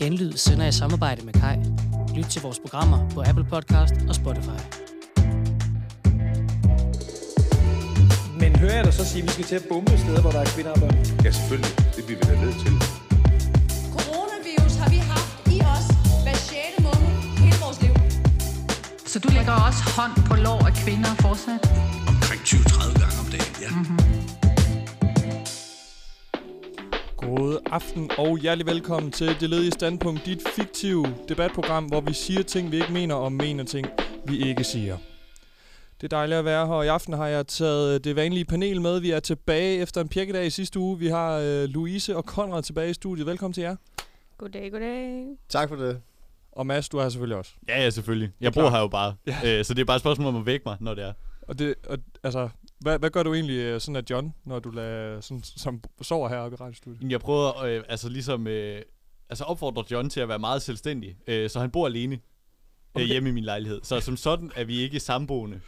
Genlyd sender i samarbejde med Kai. Lyt til vores programmer på Apple Podcast og Spotify. Men hører jeg dig så sige, at vi skal til at bombe steder, hvor der er kvinder og børn? Ja, selvfølgelig. Det bliver vi da nødt til. Coronavirus har vi haft i os hver 6. måned hele vores liv. Så du lægger også hånd på lår af kvinder fortsat? Omkring 20-30 gange om dagen, ja. Mm-hmm. God aften og hjertelig velkommen til Det Ledige Standpunkt, dit fiktive debatprogram, hvor vi siger ting, vi ikke mener, og mener ting, vi ikke siger. Det er dejligt at være her, og i aften har jeg taget det vanlige panel med. Vi er tilbage efter en pjekkedag i sidste uge. Vi har øh, Louise og Konrad tilbage i studiet. Velkommen til jer. Goddag, goddag. Tak for det. Og Mads, du er her selvfølgelig også. Ja, ja, selvfølgelig. Jeg bor her jo bare. Ja. Øh, så det er bare et spørgsmål om at vække mig, når det er. Og det, og, altså, hvad, hvad gør du egentlig øh, sådan af John, når du lader, sådan, som sover heroppe i radiostudiet? Jeg prøver øh, altså ligesom øh, altså opfordre John til at være meget selvstændig. Øh, så han bor alene øh, Okay. hjemme i min lejlighed. Så som sådan er vi ikke samboende.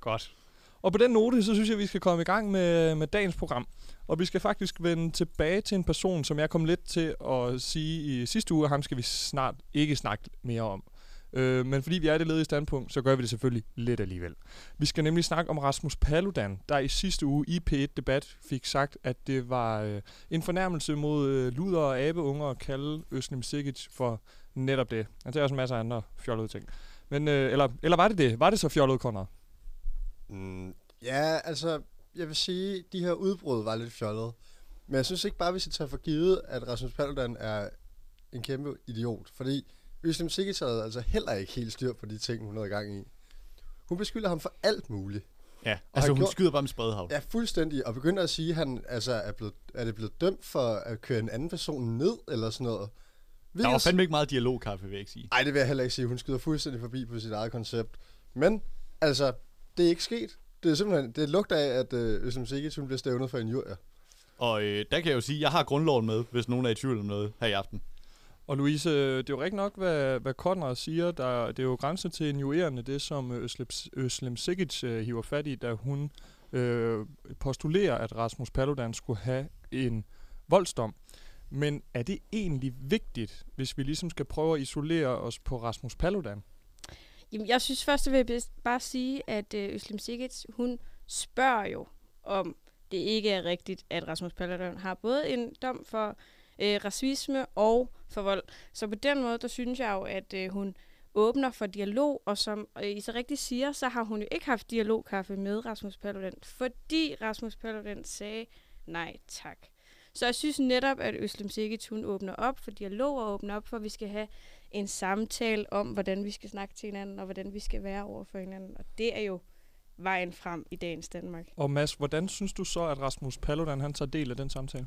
Godt. Og på den note, så synes jeg, vi skal komme i gang med, med dagens program. Og vi skal faktisk vende tilbage til en person, som jeg kom lidt til at sige i sidste uge, og ham skal vi snart ikke snakke mere om. Øh, men fordi vi er i det ledige standpunkt, så gør vi det selvfølgelig lidt alligevel. Vi skal nemlig snakke om Rasmus Paludan, der i sidste uge i P1-debat fik sagt, at det var øh, en fornærmelse mod øh, luder og abeunger at kalde Øslem Sikic for netop det. Han tager også en masse andre fjollede ting. Men, øh, eller, eller var det det? Var det så fjollet, Conrad? Mm, ja, altså, jeg vil sige, de her udbrud var lidt fjollede. Men jeg synes ikke bare, vi skal tage for givet, at Rasmus Paludan er en kæmpe idiot. Fordi Øslem Sikic havde altså heller ikke helt styr på de ting, hun havde gang i. Hun beskylder ham for alt muligt. Ja, han altså hun gjorde- skyder bare med spredhavl. Ja, fuldstændig. Og begynder at sige, at han altså, er, blevet, er det blevet dømt for at køre en anden person ned, eller sådan noget. Der var fandme ikke meget dialogkaffe, vil jeg ikke sige. Nej, det vil jeg heller ikke sige. Hun skyder fuldstændig forbi på sit eget koncept. Men, altså, det er ikke sket. Det er simpelthen, det lugter af, at øh, Øslem Sikic, hun bliver stævnet for en jur. Og øh, der kan jeg jo sige, at jeg har grundloven med, hvis nogen er i tvivl om noget her i aften. Og Louise, øh, det er jo rigtig nok, hvad, hvad Conrad siger. Der, det er jo grænsen til injurerende, det som Øslem, Øslem Sikic øh, hiver fat i, da hun øh, postulerer, at Rasmus Paludan skulle have en voldsdom. Men er det egentlig vigtigt, hvis vi ligesom skal prøve at isolere os på Rasmus Paludan? Jamen, jeg synes først, vil jeg bare sige, at øh, Øslem Sikic, hun spørger jo, om det ikke er rigtigt, at Rasmus Paludan har både en dom for øh, racisme og for vold. Så på den måde, der synes jeg jo, at øh, hun åbner for dialog, og som øh, I så rigtigt siger, så har hun jo ikke haft dialogkaffe med Rasmus Paludan, fordi Rasmus Paludan sagde nej tak. Så jeg synes netop, at Øslem Sikic, hun åbner op for dialog og åbner op for, at vi skal have en samtale om, hvordan vi skal snakke til hinanden, og hvordan vi skal være over for hinanden. Og det er jo vejen frem i dagens Danmark. Og Mads, hvordan synes du så, at Rasmus Paludan han tager del af den samtale?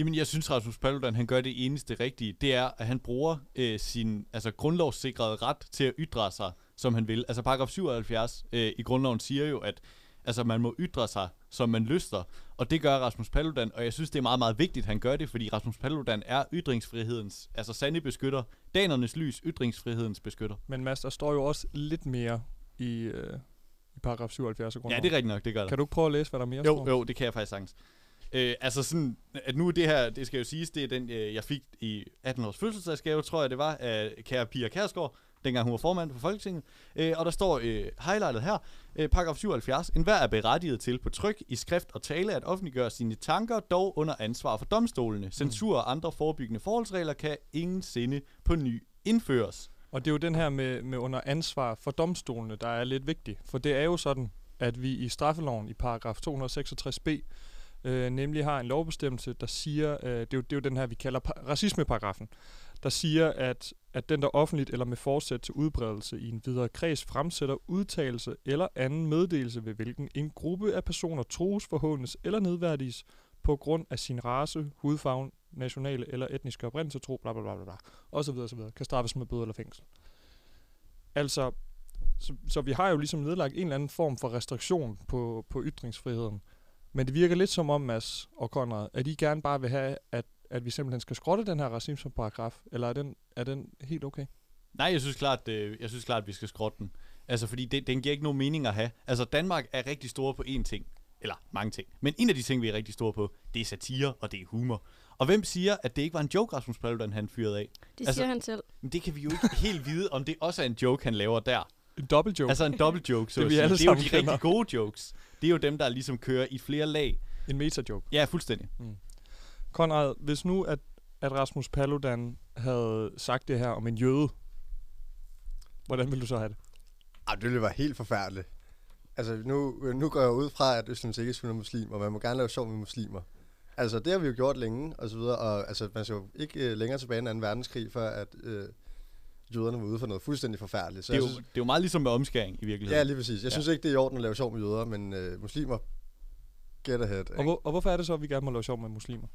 Jamen, jeg synes, Rasmus Paludan, han gør det eneste rigtige. Det er, at han bruger øh, sin altså, grundlovssikrede ret til at ytre sig, som han vil. Altså, paragraf 77 øh, i grundloven siger jo, at altså, man må ytre sig, som man lyster. Og det gør Rasmus Paludan, og jeg synes, det er meget, meget vigtigt, at han gør det, fordi Rasmus Paludan er ytringsfrihedens, altså sande beskytter. Danernes lys, ytringsfrihedens beskytter. Men Mads, der står jo også lidt mere i, øh, i paragraf 77 af Ja, grundloven. det er rigtigt nok, det gør der. Kan du ikke prøve at læse, hvad der mere Jo, står? jo, det kan jeg faktisk sagtens. Øh, altså sådan, at nu er det her, det skal jo siges, det er den, øh, jeg fik i 18 års fødselsdagsgave, tror jeg det var, af kære Pia Kærsgaard, dengang hun var formand for Folketinget. Øh, og der står øh, highlightet her, øh, paragraf 77, en hver er berettiget til på tryk, i skrift og tale at offentliggøre sine tanker, dog under ansvar for domstolene. Censur og andre forebyggende forholdsregler kan ingen sinde på ny indføres. Og det er jo den her med, med under ansvar for domstolene, der er lidt vigtig. For det er jo sådan, at vi i straffeloven i paragraf 266b øh, nemlig har en lovbestemmelse, der siger, øh, det, er jo, det er jo den her, vi kalder racismeparagrafen, der siger, at, at den, der offentligt eller med forsæt til udbredelse i en videre kreds fremsætter udtalelse eller anden meddelelse, ved hvilken en gruppe af personer trues, forhåndes eller nedværdiges på grund af sin race, hudfarve, nationale eller etniske oprindelse, tro, bla bla bla bla, og så videre, så videre, kan straffes med bøde eller fængsel. Altså, så, så vi har jo ligesom nedlagt en eller anden form for restriktion på, på ytringsfriheden. Men det virker lidt som om, Mads og Konrad, at I gerne bare vil have, at, at vi simpelthen skal skrotte den her racismeparagraf, eller er den, er den helt okay? Nej, jeg synes klart, øh, jeg synes klart, at vi skal skrotte den. Altså, fordi det, den giver ikke nogen mening at have. Altså, Danmark er rigtig store på én ting. Eller mange ting. Men en af de ting, vi er rigtig store på, det er satire og det er humor. Og hvem siger, at det ikke var en joke, Rasmus Paludan han fyrede af? Det siger han selv. Men det kan vi jo ikke helt vide, om det også er en joke, han laver der. En dobbelt joke. Altså en dobbelt joke, så Det det, vi alle det er jo de kender. rigtig gode jokes. Det er jo dem, der ligesom kører i flere lag. En meta-joke. Ja, fuldstændig. Konrad, hvis nu, at, at Rasmus Paludan havde sagt det her om en jøde, hvordan ville du så have det? Ej, det ville være helt forfærdeligt. Altså, nu, nu går jeg ud fra, at Øslem Sikkes er muslim, og man må gerne lave sjov med muslimer. Altså, det har vi jo gjort længe, og så videre. Og altså, man skal jo ikke øh, længere tilbage end 2. verdenskrig, før at øh, jøderne var ude for noget fuldstændig forfærdeligt. Så Det er, jo, synes, det er jo meget ligesom med omskæring i virkeligheden. ja, lige præcis. Jeg Ja. synes ikke, det er i orden at lave sjov med jøder, men øh, muslimer, get ahead. Og, hvor, og hvorfor er det så, at vi gerne må lave sjov med muslimer?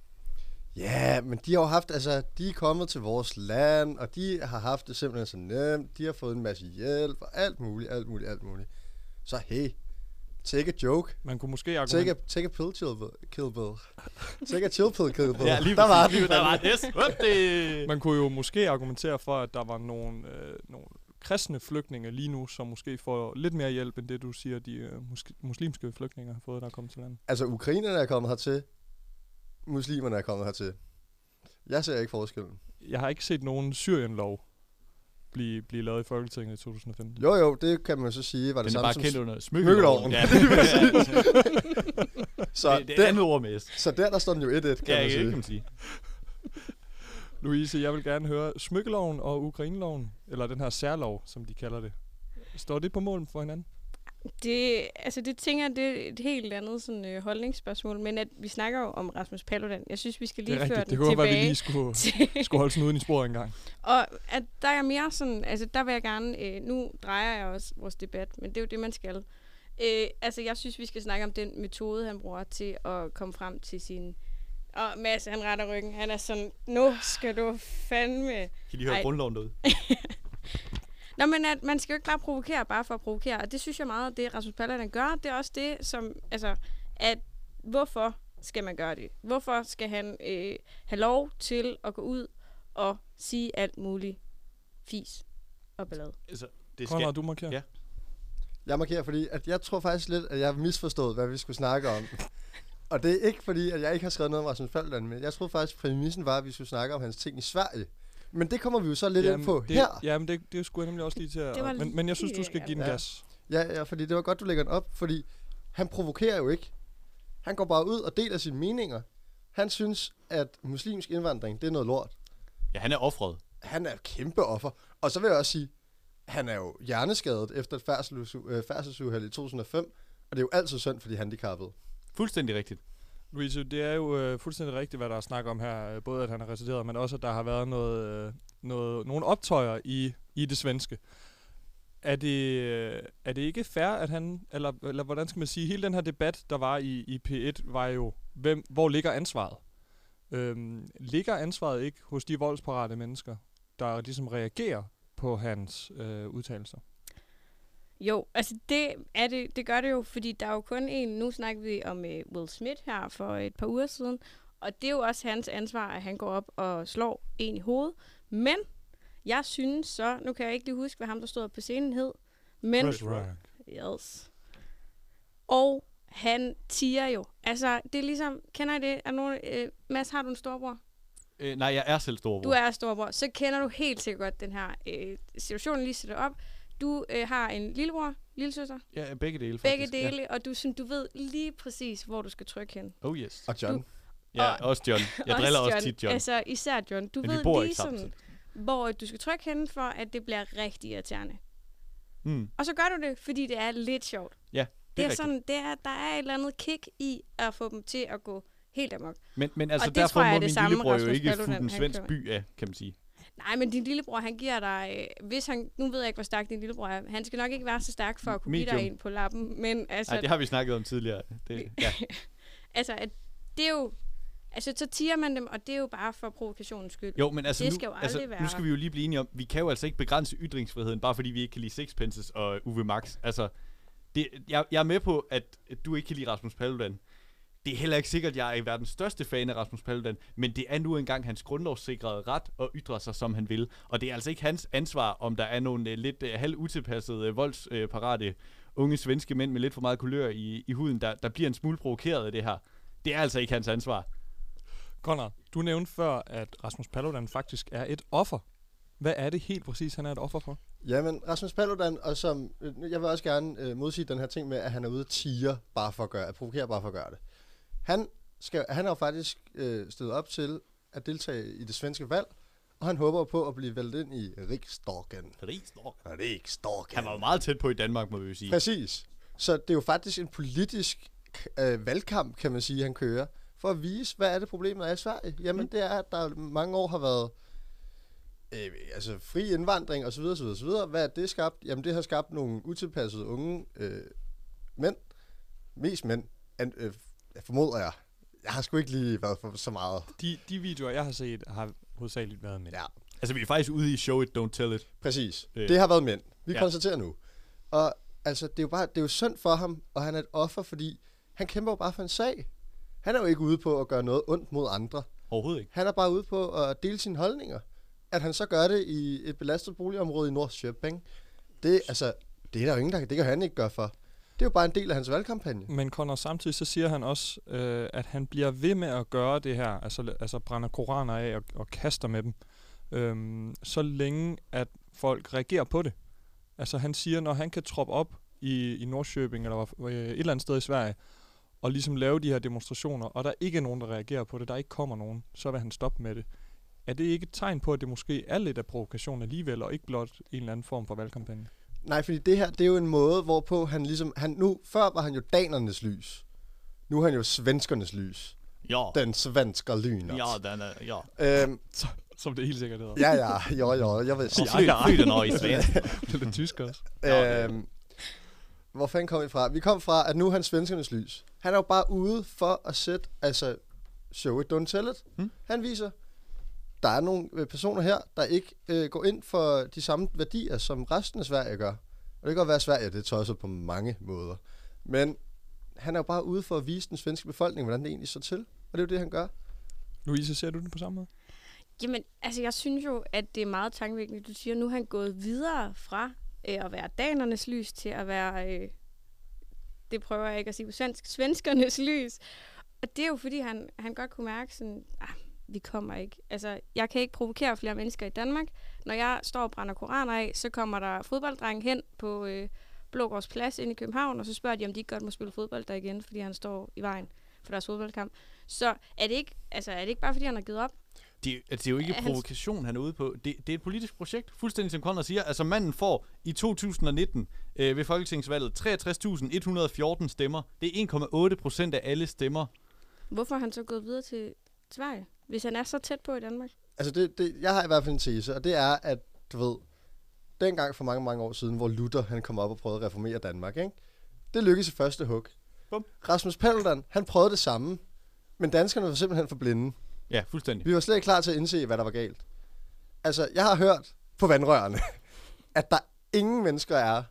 Ja, men de har jo haft, altså, de er kommet til vores land, og de har haft det simpelthen så nemt. De har fået en masse hjælp, og alt muligt, alt muligt, alt muligt. Så hey, take a joke. Man kunne måske Take a, argumentere... take a pill, chill pill. Kill pill. take a chill pill, kill pill. Ja, lige der var den. Der var det. What det. Man kunne jo måske argumentere for, at der var nogle, øh, nogle kristne flygtninge lige nu, som måske får lidt mere hjælp, end det du siger, de øh, mus- muslimske flygtninge har fået, der er kommet til landet. Altså, ukrainerne er kommet hertil. Muslimerne er kommet hertil. Jeg ser ikke forskellen. Jeg har ikke set nogen Syrien-lov blive, blive lavet i Folketinget i 2015. Jo, jo, det kan man så sige, var det Den er samme bare kendt under Smykkeloven. Ja, så, det, det er der, andet ord så der, der står den jo 1-1, kan Ja, man det sige. kan man sige. Louise, jeg vil gerne høre smykkeloven og ukraineloven, eller den her særlov, som de kalder det. Står det på mål for hinanden? Det, altså det tænker det er et helt andet sådan, øh, holdningsspørgsmål, men at vi snakker jo om Rasmus Paludan. Jeg synes, vi skal lige det er føre. Det den kunne være, at vi tilbage. lige skulle, til- skulle holde snuden i sporet engang. Og at der er mere sådan, altså der vil jeg gerne, øh, nu drejer jeg også vores debat, men det er jo det, man skal. Øh, altså jeg synes, vi skal snakke om den metode, han bruger til at komme frem til sin... Og Mads, han retter ryggen. Han er sådan, nu skal du fandme... Kan I lige høre Ej. grundloven derude? Nå, men at man skal jo ikke bare provokere, bare for at provokere. Og det synes jeg meget, at det Rasmus Paludan gør. Det er også det, som, altså, at hvorfor skal man gøre det? Hvorfor skal han øh, have lov til at gå ud og sige alt muligt fis og ballade? Altså, det skal... Konrad, du markerer. Ja. Jeg markerer, fordi at jeg tror faktisk lidt, at jeg har misforstået, hvad vi skulle snakke om. Og det er ikke fordi, at jeg ikke har skrevet noget om Rasmus Paludan, men jeg troede faktisk, at præmissen var, at vi skulle snakke om hans ting i Sverige. Men det kommer vi jo så lidt ind på det, her. Jamen, det, det skulle jeg nemlig også lige til at... Det var Men, men jeg synes, du lige- skal give den Ja. gas. Ja, ja, fordi det var godt, du lægger den op, fordi han provokerer jo ikke. Han går bare ud og deler sine meninger. Han synes, at muslimsk indvandring, det er noget lort. Ja, han er offret. Han er et kæmpe offer. Og så vil jeg også sige, han er jo hjerneskadet efter et øh, færdselsuheld i 2005. Og det er jo altid synd for de handicappede. Fuldstændig rigtigt. Luigi, det er jo øh, fuldstændig rigtigt, hvad der er snak om her. Øh, både at han er resideret, men også at der har været noget, øh, noget, nogle optøjer i, i det svenske. Er det, øh, er det ikke fair, at han, eller, eller hvordan skal man sige, hele den her debat, der var i, i P1, var jo, hvem, hvor ligger ansvaret? Øhm, ligger ansvaret ikke hos de voldsparate mennesker, der ligesom reagerer på hans øh, udtalelser? Jo, altså det, er det, det gør det jo, fordi der er jo kun en, nu snakker vi om øh, Will Smith her for et par uger siden, og det er jo også hans ansvar, at han går op og slår en i hovedet. Men jeg synes så, nu kan jeg ikke lige huske, hvad ham, der stod på scenen hed, men... Yes. Og han tiger jo. Altså, det er ligesom, kender I det? Er nogen, øh, Mads, har du en storbror? Øh, nej, jeg er selv storbror. Du er storbror. Så kender du helt sikkert godt den her øh, situation, lige sætter op. Du øh, har en lillebror, lillesøster, Ja, begge dele begge faktisk. dele, ja. og du, sådan, du ved lige præcis, hvor du skal trykke hen. Oh yes. Og John. Du- Ja, og- også John. Jeg driller også tit John. Altså, især John. Du Men ved bor lige sådan, samtidig. hvor du skal trykke hen, for at det bliver rigtig irriterende. Mm. Og så gør du det, fordi det er lidt sjovt. Ja, det Det er er sådan, det er, der er et eller andet kick i at få dem til at gå helt amok. Men, men altså, det derfor tror jeg må er det min samme, lillebror jo ikke fulde en svensk by af, kan man sige. Nej, men din lillebror, han giver dig... Øh, hvis han, nu ved jeg ikke, hvor stærk din lillebror er. Han skal nok ikke være så stærk for at kunne give dig Medium. en på lappen. Men altså, Nej, det har vi snakket om tidligere. Det, ja. altså at det er jo... Altså, så tiger man dem, og det er jo bare for provokationens skyld. Jo, men altså, det nu, skal jo aldrig altså være. nu skal vi jo lige blive enige om, vi kan jo altså ikke begrænse ytringsfriheden, bare fordi vi ikke kan lide Sixpences og Uwe Max. Altså, det, jeg, jeg er med på, at, at du ikke kan lide Rasmus Paludan. Det er heller ikke sikkert, at jeg er verdens største fan af Rasmus Paludan, men det er nu engang hans grundlovssikrede ret at ytre sig, som han vil. Og det er altså ikke hans ansvar, om der er nogle uh, lidt uh, halv utilpassede, uh, voldsparate unge svenske mænd med lidt for meget kulør i, i huden, der, der bliver en smule provokeret af det her. Det er altså ikke hans ansvar. Conrad, du nævnte før, at Rasmus Paludan faktisk er et offer. Hvad er det helt præcis, han er et offer for? Jamen, Rasmus Paludan, og som, øh, jeg vil også gerne øh, modsige den her ting med, at han er ude at tiger bare for at gøre, at provokere bare for at gøre det. Han, skal, han har faktisk øh, stillet op til at deltage i det svenske valg, og han håber på at blive væltet ind i Riksdagen. Rigsdorf. Riksdagen. Han var jo meget tæt på i Danmark, må vi jo sige. Præcis. Så det er jo faktisk en politisk øh, valgkamp, kan man sige, han kører, for at vise, hvad er det problemet er i Sverige. Jamen, mm. det er, at der mange år har været øh, altså fri indvandring osv. osv., osv. Hvad er det skabt? Jamen, det har skabt nogle utilpassede unge øh, mænd. Mest mænd, an, øh, formoder jeg. Jeg har sgu ikke lige været for så meget. De, de videoer, jeg har set, har hovedsageligt været med. Ja, Altså, vi er faktisk ude i show it, don't tell it. præcis. Øh. Det har været mænd. Vi Ja. konstaterer nu. Og altså, det er jo bare, det er jo synd for ham, og han er et offer, fordi han kæmper jo bare for en sag. Han er jo ikke ude på at gøre noget ondt mod andre. Overhovedet ikke. Han er bare ude på at dele sine holdninger. At han så gør det i et belastet boligområde i Norrköping, det, altså, det er der jo ingen, der det kan han ikke gøre for. Det er jo bare en del af hans valgkampagne. Men Conor, samtidig så siger han også, øh, at han bliver ved med at gøre det her, altså, altså brænder koraner af og, og kaster med dem, øh, så længe at folk reagerer på det. Altså han siger, når han kan troppe op i, i Nordsjøbing eller øh, et eller andet sted i Sverige, og ligesom lave de her demonstrationer, og der ikke er nogen, der reagerer på det, der ikke kommer nogen, så vil han stoppe med det. Er det ikke et tegn på, at det måske er lidt af provokation alligevel, og ikke blot en eller anden form for valgkampagne? Nej, fordi det her, det er jo en måde, hvorpå han ligesom... Han, nu, før var han jo danernes lys. Nu er han jo svenskernes lys. Ja. Den svensker lynet. Ja, den er, ja. Øhm, Som det helt sikkert hedder. ja, ja, jo, jo, jeg sige. Flyt, flyt den over i Sverige. det er tysk også. Øhm, hvor fanden kom vi fra? Vi kom fra, at nu er han svenskernes lys. Han er jo bare ude for at sætte, altså, show it, don't tell it. Hmm. Han viser, der er nogle øh, personer her, der ikke øh, går ind for de samme værdier, som resten af Sverige gør. Og det kan godt være, at Sverige det er tosset på mange måder. Men han er jo bare ude for at vise den svenske befolkning, hvordan det egentlig står til. Og det er jo det, han gør. Louise, ser du det på samme måde? Jamen, altså jeg synes jo, at det er meget tankevækkende. Du siger, nu er han gået videre fra øh, at være danernes lys til at være, øh, det prøver jeg ikke at sige på svensk, svenskernes lys. Og det er jo fordi, han, han godt kunne mærke sådan, ah, vi kommer ikke. Altså, jeg kan ikke provokere flere mennesker i Danmark. Når jeg står og brænder koraner af, så kommer der fodbolddreng hen på øh, Blågårds Plads inde i København, og så spørger de, om de ikke godt må spille fodbold der igen, fordi han står i vejen for deres fodboldkamp. Så er det ikke, altså, er det ikke bare, fordi han har givet op? Det, altså, det er jo ikke Er han- provokation, han er ude på. Det, det er et politisk projekt, fuldstændig som Conrad siger. Altså manden får i 2019 øh, ved folketingsvalget 63.114 stemmer. Det er 1,8 procent af alle stemmer. Hvorfor er han så gået videre til Sverige, hvis han er så tæt på i Danmark? Altså, det, det, jeg har i hvert fald en tese, og det er, at du ved, dengang for mange, mange år siden, hvor Luther han kom op og prøvede at reformere Danmark, ikke? det lykkedes i første hug. Bum. Rasmus Paludan, han prøvede det samme, men danskerne var simpelthen for blinde. Ja, fuldstændig. Vi var slet ikke klar til at indse, hvad der var galt. Altså, jeg har hørt på vandrørene, at der ingen mennesker er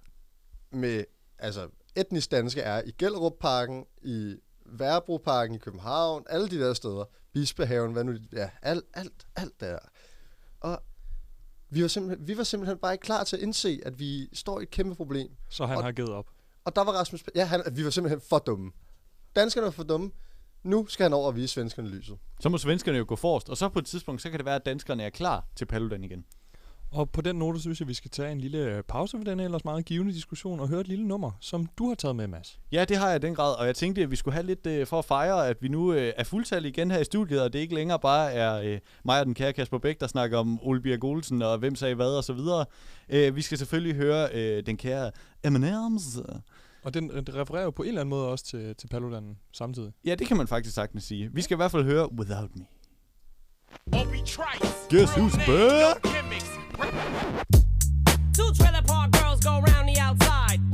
med, altså etnisk danske er i Gellerup-parken, i Værebro-parken i København, alle de der steder, Bispehaven, hvad nu, ja, alt, alt, alt der. Og vi var, simpelthen, vi var simpelthen bare ikke klar til at indse, at vi står i et kæmpe problem. Så han Og- har givet op. Og der var Rasmus, ja, han, vi var simpelthen for dumme. Danskerne var for dumme. Nu skal han over og vise svenskerne lyset. Så må svenskerne jo gå forrest, og så på et tidspunkt, så kan det være, at danskerne er klar til Paludan igen. Og på den note synes jeg, vi skal tage en lille pause for den her ellers meget givende diskussion og høre et lille nummer, som du har taget med, Mads. Ja, det har jeg i den grad, og jeg tænkte, at vi skulle have lidt øh, for at fejre, at vi nu øh, er fuldtallige igen her i studiet, og det ikke længere bare er øh, mig og den kære Kasper Bæk, der snakker om Ole Birk Olsen og hvem sagde hvad og så videre. Øh, vi skal selvfølgelig høre øh, den kære M&M's. Og den, den refererer jo på en eller anden måde også til, til Paludan samtidig. Ja, det kan man faktisk sagtens sige. Vi skal i hvert fald høre Without Me. Guess who's back? Two trailer park girls go round the outside, the outside,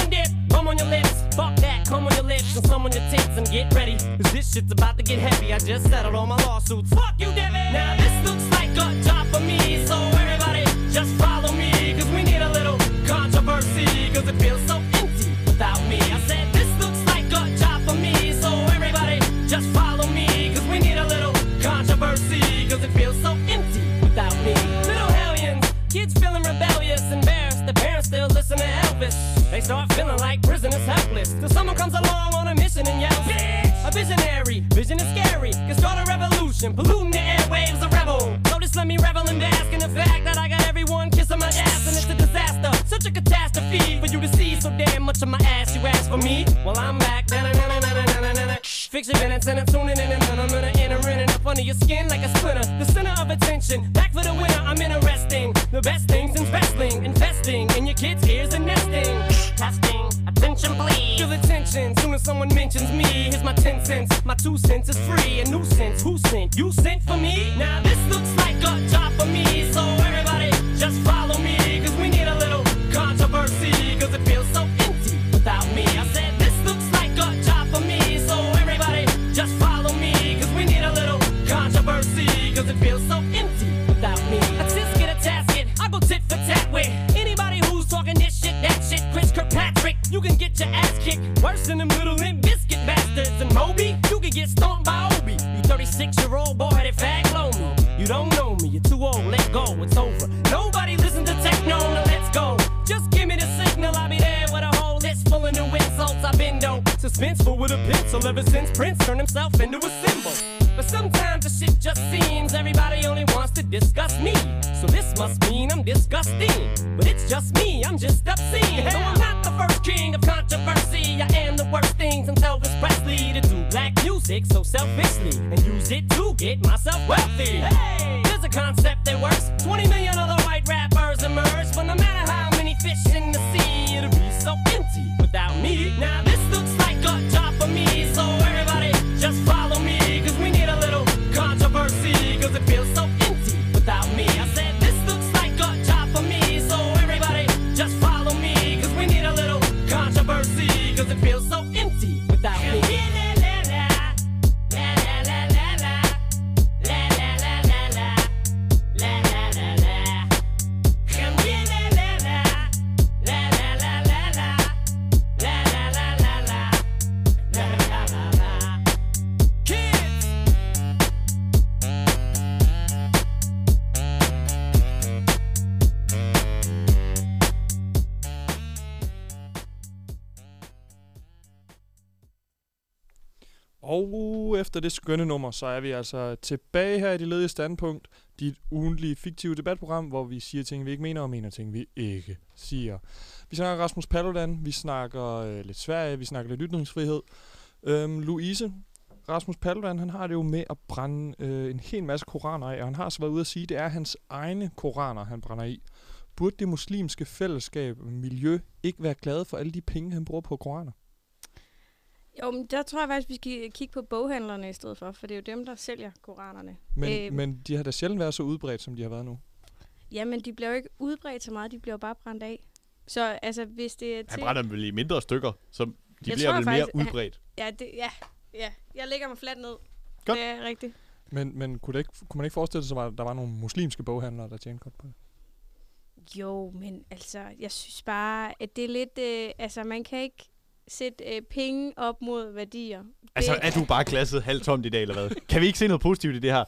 dip, come on your lips, fuck that, come on your lips and some on your tits and get ready. Cause this shit's about to get heavy. I just settled all my lawsuits. Fuck you, Debbie! Now this looks like a job for me, so everybody just follow me. Cause we need a little controversy, cause it feels so Well, I'm back. Fix minutes and I'm tuning in and I'm gonna enter in and up under your skin like a splinter. The center of attention, back for the winner. I'm interesting. The best things in investing in your kids' ears and nesting. Testing, attention please. Feel attention soon as someone mentions me. Here's my 10 cents, my two cents is free. A nuisance, who sent? You sent for me? Now this looks like a job for me. So everybody just follow Moby, you can get stomped by Obi. You 36 year old boy headed fag me. You don't know me, you're too old, let go, it's over. Nobody listen to techno, now let's go. Just give me the signal, I'll be there with a whole list full of new insults. I've been dope, suspenseful with a pencil ever since Prince turned himself into a symbol. But sometimes the shit just seems everybody only wants to discuss me. So this must mean I'm disgusting. But it's just me, I'm just obscene. So I'm not the first king of controversy. I am the worst thing since Elvis Presley black so selfishly and use it to get myself wealthy. Hey, there's a concept that works. 20 million efter det skønne nummer, så er vi altså tilbage her i det ledige standpunkt. Dit ugentlige fiktive debatprogram, hvor vi siger ting, vi ikke mener, og mener ting, vi ikke siger. Vi snakker Rasmus Paludan, vi snakker øh, lidt Sverige, vi snakker lidt ytringsfrihed. Øhm, Louise, Rasmus Paludan, han har det jo med at brænde øh, en hel masse koraner af, og han har så været ude at sige, at det er hans egne koraner, han brænder i. Burde det muslimske fællesskab, miljø, ikke være glade for alle de penge, han bruger på koraner? Jo, men der tror jeg faktisk, vi skal kigge på boghandlerne i stedet for, for det er jo dem, der sælger koranerne. Men, Øhm, men de har da sjældent været så udbredt, som de har været nu. Jamen, de bliver jo ikke udbredt så meget, de bliver jo bare brændt af. Så altså, hvis det er Han til... brænder dem vel i mindre stykker, så de Jeg bliver vel mere faktisk, at- udbredt. Ja, det, ja, ja, jeg lægger mig fladt ned. Godt. Det er rigtigt. Men, men kunne, det ikke, kunne man ikke forestille sig, at der var nogle muslimske boghandlere, der tjente godt på det? Jo, men altså, jeg synes bare, at det er lidt... Øh, altså, man kan ikke sætte øh, penge op mod værdier. Altså, det, er du bare klasset halvt tomt i dag, eller hvad? kan vi ikke se noget positivt i det her?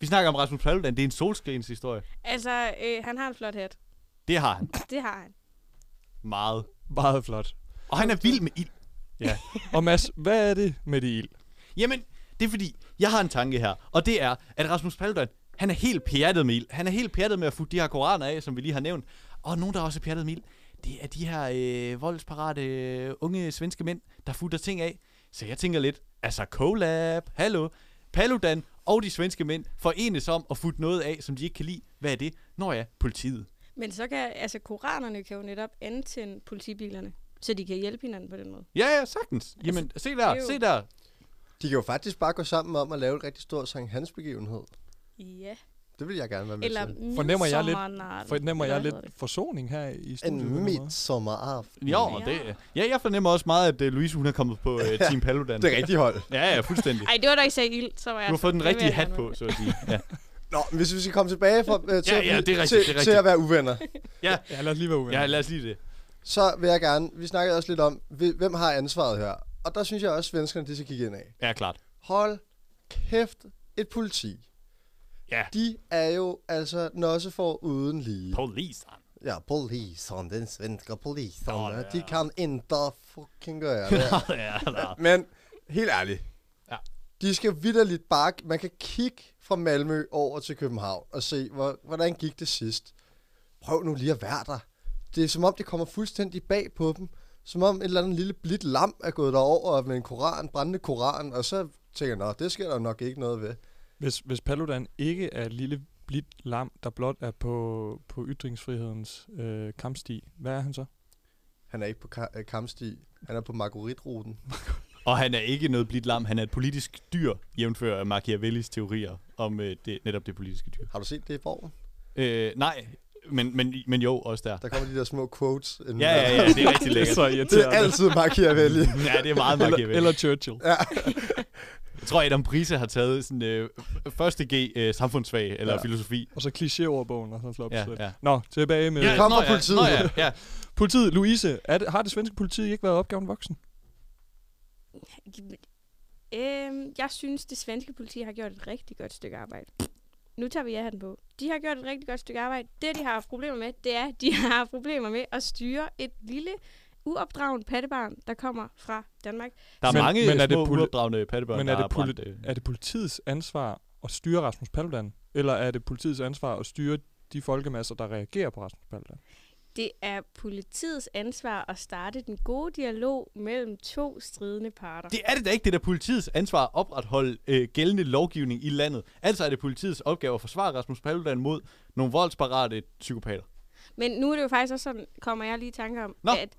Vi snakker om Rasmus Paludan, det er en solskens historie. Altså, øh, han har en flot hat. Det har han. Det har han. Meget. Meget flot. Og han er vild med ild. Ja. Og Mads, hvad er det med det ild? Jamen, det er fordi, jeg har en tanke her, og det er, at Rasmus Paludan, han er helt pjattet med ild. Han er helt pjattet med at få de her koraner af, som vi lige har nævnt. Og nogen, der også er pjattet med ild, det er de her øh, voldsparate øh, unge svenske mænd, der futter ting af. Så jeg tænker lidt, altså collab, hallo, Paludan og de svenske mænd forenes om at futte noget af, som de ikke kan lide. Hvad er det? Nå ja, politiet. Men så kan, altså koranerne kan jo netop antænde politibilerne, så de kan hjælpe hinanden på den måde. Ja, ja, sagtens. Jamen, se der, er jo- se der. De kan jo faktisk bare gå sammen om at lave et rigtig stort Sankt Hans begivenhed. Ja. Det vil jeg gerne være med Eller til. Fornemmer jeg lidt, fornemmer jeg lidt forsoning her i studiet? En midsommeraften. Jo, Ja. det, ja, jeg fornemmer også meget, at uh, Louise hun er kommet på uh, Team Paludan. Det er rigtigt hold. Ja, ja, fuldstændig. Ej, det var da I sagde ild, så var jeg... Du har fået den rigtige hat på, så at sige. Ja. Nå, men hvis vi skal komme tilbage fra, øh, til, Ja, at ja, det er rigtigt, til, det er til at være uvenner, ja, Ja, lad os lige være uvenner. ja, lad os lige det. så vil jeg gerne... Vi snakkede også lidt om, hvem har ansvaret her. Og der synes jeg også, at svenskerne de skal kigge ind af. Ja, klart. Hold kæft, et politi. Ja. De er jo altså også for uden lige. Poliseren. Ja, polisen, den svenska polisen. Ja, de kan inte fucking gøre det. ja, der. Men helt ærligt. Ja. De skal vidderligt bare... Man kan kigge fra Malmø over til København og se, hvor, hvordan gik det sidst. Prøv nu lige at være der. Det er som om, det kommer fuldstændig bag på dem. Som om et eller andet lille blidt lam er gået derover med en koran, brændende koran, og så tænker jeg, nå, det sker der nok ikke noget ved. Hvis, hvis Paludan ikke er et lille blidt lam, der blot er på, på ytringsfrihedens øh, kampsti, hvad er han så? Han er ikke på ka- øh, kampsti, han er på Marguerite-ruten. Og han er ikke noget blidt lam, han er et politisk dyr, jævnfører Machiavellis teorier om øh, det, netop det politiske dyr. Har du set det i formen? Øh, nej, men, men, men jo, også der. Der kommer de der små quotes. inden Ja, ja, ja, det er rigtig lækkert. Det er irriterende. altid Machiavelli. Ja, det er meget eller, Machiavelli. eller Churchill. ja. Jeg tror, Adam Prise har taget sådan øh, første G øh, samfundsfag eller Ja. filosofi. Og så klichéordbogen og sådan flot. Ja, Ja. Nå, tilbage med... Ja. kom nå, fra ja, politiet. Nå, ja, ja. Politiet, Louise, er det, har det svenske politi ikke været opgaven voksen? Øhm, jeg synes, det svenske politi har gjort et rigtig godt stykke arbejde. Nu tager vi den på. De har gjort et rigtig godt stykke arbejde. Det, de har haft problemer med, det er, at de har haft problemer med at styre et lille, uopdragende pattebarn, der kommer fra Danmark. Der er Men- mange men er det poli- uopdragende pattebørn, Men der er det, poli- er det politiets ansvar at styre Rasmus Paludan? Eller er det politiets ansvar at styre de folkemasser, der reagerer på Rasmus Paludan? Det er politiets ansvar at starte den gode dialog mellem to stridende parter. Det er det da ikke, det er da politiets ansvar at opretholde øh, gældende lovgivning i landet. Altså er det politiets opgave at forsvare Rasmus Paludan mod nogle voldsparate psykopater. Men nu er det jo faktisk også sådan, kommer jeg lige i tanke om, Nå. at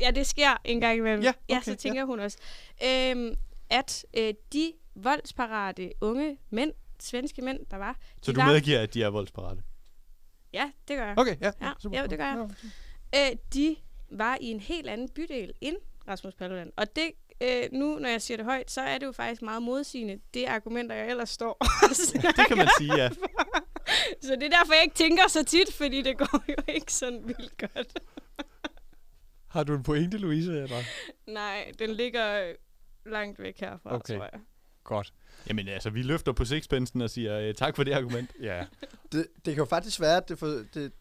ja, det sker en gang imellem. Ja, ja okay, så tænker hun også. Øhm, at øh, de voldsparate unge mænd, svenske mænd, der var... Så de du var, medgiver, at de er voldsparate? Ja, det gør jeg. Okay, ja. Ja, super. ja, det gør jeg. Øh, de var i en helt anden bydel end Rasmus Paludan. Og det, øh, nu når jeg siger det højt, så er det jo faktisk meget modsigende, det argumenter, jeg ellers står og Det kan man sige, ja. Så det er derfor, jeg ikke tænker så tit, fordi det går jo ikke sådan vildt godt. Har du en pointe, Louise? Eller? Nej, den ligger langt væk herfra, Okay. tror jeg. Godt. Jamen altså, vi løfter på sixpensen og siger øh, tak for det argument. Ja. Det, det kan jo faktisk være, at det får, det,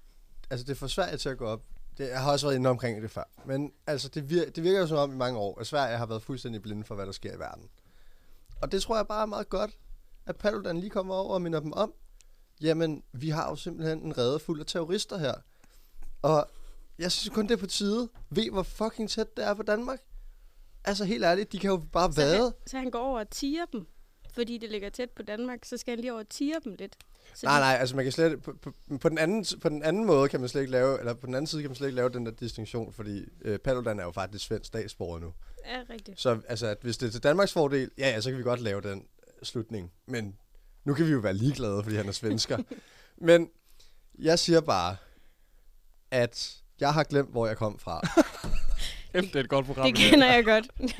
altså det får Sverige til at gå op. Det, jeg har også været inde omkring det før. Men altså, det, vir, det virker jo som om i mange år, at Sverige har været fuldstændig blinde for, hvad der sker i verden. Og det tror jeg bare er meget godt, at Paludan lige kommer over og minder dem om, jamen, vi har jo simpelthen en rede fuld af terrorister her. Og jeg synes kun, det er på tide. Ved, hvor fucking tæt det er på Danmark? Altså helt ærligt, de kan jo bare Så han, vade. så han går over og tiger dem, fordi det ligger tæt på Danmark, så skal han lige over og tiger dem lidt. Så Nej, nej, altså man kan slet på, på, på, den anden, på den anden måde kan man slet ikke lave, eller på den anden side kan man slet ikke lave den der distinktion, fordi øh, Paludan er jo faktisk svensk statsborger nu. Ja, rigtigt. Så altså, at hvis det er til Danmarks fordel, ja, ja, så kan vi godt lave den øh, slutning. Men nu kan vi jo være ligeglade, fordi han er svensker. Men jeg siger bare, at jeg har glemt, hvor jeg kom fra. Kæft, det er et godt program. Det kender jeg godt.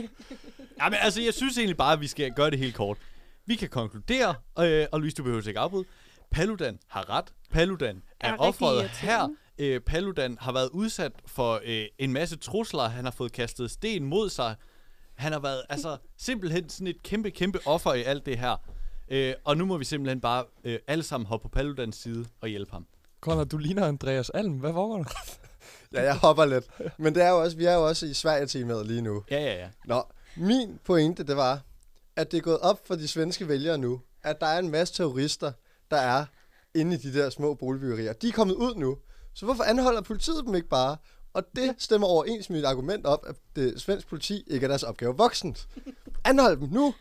Ja, men altså, jeg synes egentlig bare, at vi skal gøre det helt kort. Vi kan konkludere, øh, og Louise, du behøver ikke afbryde. Paludan har ret. Paludan er, Er er offeret her. Øh, Paludan har været udsat for øh, en masse trusler. Han har fået kastet sten mod sig. Han har været altså simpelthen sådan et kæmpe, kæmpe offer i alt det her. Øh, og nu må vi simpelthen bare øh, alle sammen hoppe på Paludans side og hjælpe ham. Conrad, du ligner Andreas Alm. Hvad foregår der? ja, jeg hopper lidt. Men det er jo også, vi er jo også i Sverige-teamet lige nu. Ja, ja, ja. Nå, min pointe, det var, at det er gået op for de svenske vælgere nu, at der er en masse terrorister, der er inde i de der små boligbyggerier. De er kommet ud nu, Så hvorfor anholder politiet dem ikke bare? Og det stemmer overens med mit argument op, at det svensk politi ikke er deres opgave voksent. Anhold dem nu!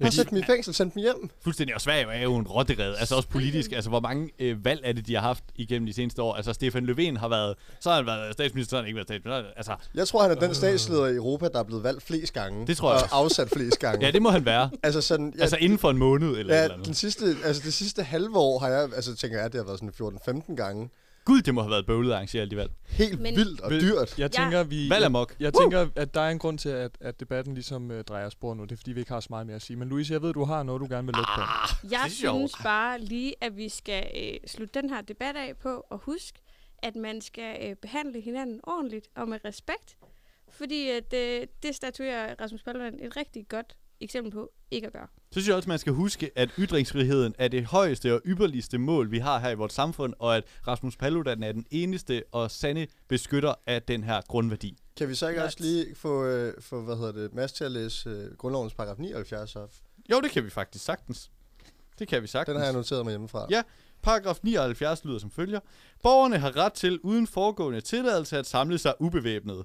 Bare sæt dem i fængsel, send dem hjem. Fuldstændig, og Sverige er jo en rottered, altså også politisk. Altså, hvor mange øh, valg er det, de har haft igennem de seneste år? Altså, Stefan Löfven har været, så har han været statsminister, så har han ikke været statsminister. Altså, Jeg tror, han er den statsleder i Europa, der er blevet valgt flest gange. Det tror jeg Og også. afsat flest gange. ja, det må han være. Altså, sådan, ja, Altså, inden for en måned eller ja, eller andet. den sidste, altså det sidste halve år har jeg, altså tænker jeg, at det har været sådan 14-15 gange. Gud, det må have været bøvlet at arrangere alligevel. Helt Men- vildt og dyrt. Jeg tænker, vi... Valg jeg, jeg tænker, at der er en grund til, at, at debatten ligesom øh, drejer spor nu. Det er, fordi vi ikke har så meget mere at sige. Men Louise, jeg ved, du har noget, du gerne vil lukke på. Jeg er sjovt. synes bare lige, at vi skal øh, slutte den her debat af på og huske, at man skal øh, behandle hinanden ordentligt og med respekt. Fordi at, øh, det statuerer Rasmus Paludan et rigtig godt eksempel på ikke at gøre. Så synes jeg også, man skal huske, at ytringsfriheden er det højeste og ypperligste mål, vi har her i vores samfund, og at Rasmus Paludan er den eneste og sande beskytter af den her grundværdi. Kan vi så ikke Not. også lige få, øh, få hvad hedder det, Mads til at læse øh, grundlovens paragraf 79 op? Jo, det kan vi faktisk sagtens. Det kan vi sagtens. Den har jeg noteret mig hjemmefra. Ja. Paragraf 79 lyder som følger. Borgerne har ret til uden foregående tilladelse at samle sig ubevæbnet.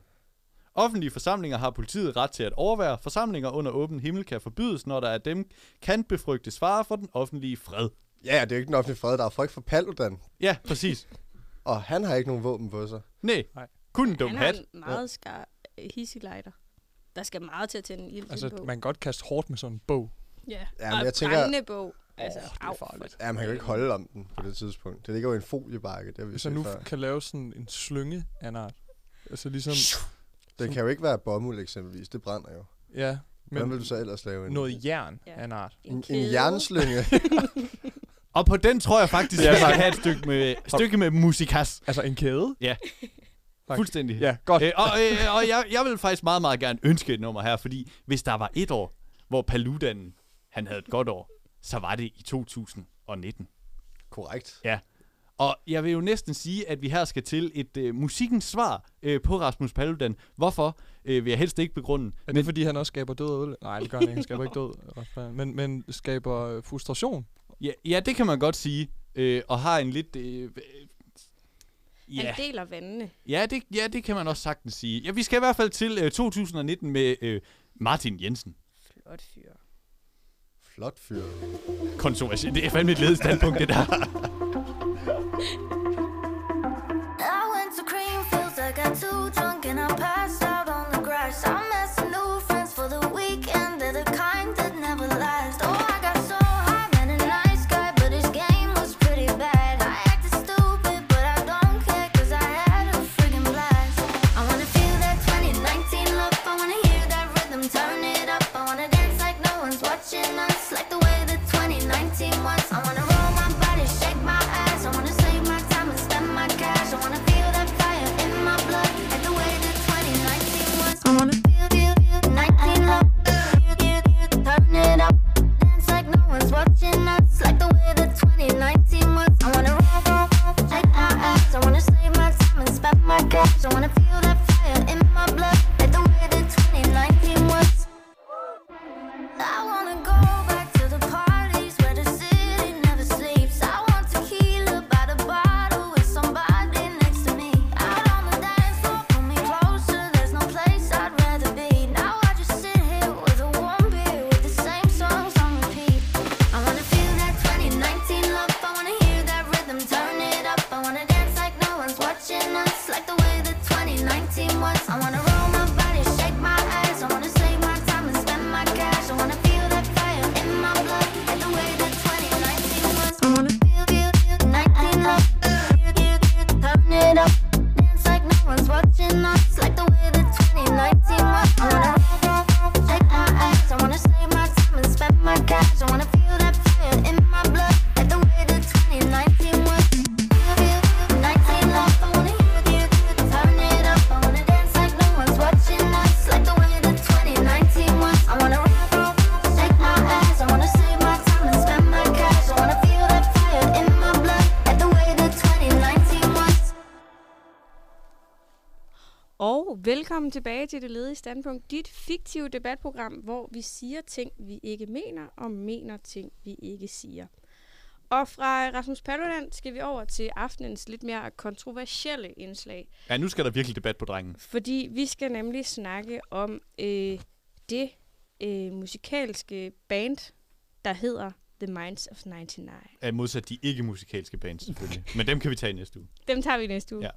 Offentlige forsamlinger har politiet ret til at overvære. Forsamlinger under åben himmel kan forbydes, når der er dem kan befrygtes fare for den offentlige fred. Ja, det er jo ikke den offentlige fred, der er frygt for Paludan. Ja, præcis. Og han har ikke nogen våben på sig. Nej, Nej. kun en dum Han hat. har en meget skar øh, hissigleider. Der skal meget til at tænde ild Altså, til en bog. man kan godt kaste hårdt med sådan en bog. Ja, Ja, men jeg tænker- brændende bog. Altså, Åh, det er au, farligt. Ja, man kan jo ikke holde om den på det tidspunkt. Det ligger jo i en foliebakke, det har vi jeg nu før. kan lave sådan en slynge af en art. Altså ligesom, Den kan jo ikke være bomuld eksempelvis, det brænder jo. ja, Hvordan men vil du så ellers lave en, noget jern Ja. af en art. en, en kæde. jernslynge? Og på den tror jeg faktisk, at vi skal have et stykke med, stykke med musikas. Altså en kæde? Ja. Tak. Fuldstændig. Ja, godt. Øh, og øh, og jeg, jeg vil faktisk meget, meget gerne ønske et nummer her, fordi hvis der var et år, hvor Paludan han havde et godt år, så var det i 2019. Korrekt. Ja. Og jeg vil jo næsten sige, at vi her skal til et øh, musikkens svar øh, på Rasmus Paludan. Hvorfor øh, vil jeg helst ikke begrunde. Er det fordi, han også skaber død og øl? Nej, det gør han ikke. Han skaber ikke død. Rasmus. Men, men skaber øh, frustration. Ja, ja, det kan man godt sige. Øh, og har en lidt... Øh, øh, ja. Han deler vandene. Ja, det, ja, det kan man også sagtens sige. Ja, vi skal i hvert fald til øh, 2019 med øh, Martin Jensen. Flot fyr. Flot fyr. Kontroversielt. Det er fandme et ledet standpunkt, det der. Ha ha ha! Velkommen tilbage til Det Ledige Standpunkt, dit fiktive debatprogram, hvor vi siger ting, vi ikke mener, og mener ting, vi ikke siger. Og fra Rasmus Paludan skal vi over til aftenens lidt mere kontroversielle indslag. Ja, nu skal der virkelig debat på drengen. Fordi vi skal nemlig snakke om øh, det øh, musikalske band, der hedder The Minds of 99. Ja, modsat de ikke-musikalske bands, selvfølgelig. Men dem kan vi tage i næste uge. Dem tager vi næste uge. Ja.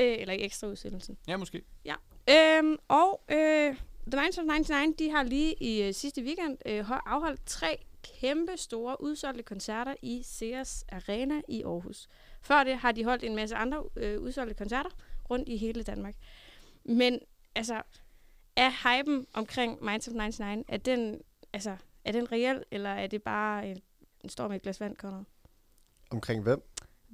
Øh, eller i ekstra udsendelsen. Ja, måske. Ja. Øhm, og øh, The Minds of 99, de har lige i øh, sidste weekend øh, ho- afholdt tre kæmpe store udsolgte koncerter i Sears Arena i Aarhus. Før det har de holdt en masse andre øh, udsolgte koncerter rundt i hele Danmark. Men altså, er hypen omkring Minds of 99, er den, altså, er den reel, eller er det bare en, en storm i et glas vand, Conrad? Omkring hvem?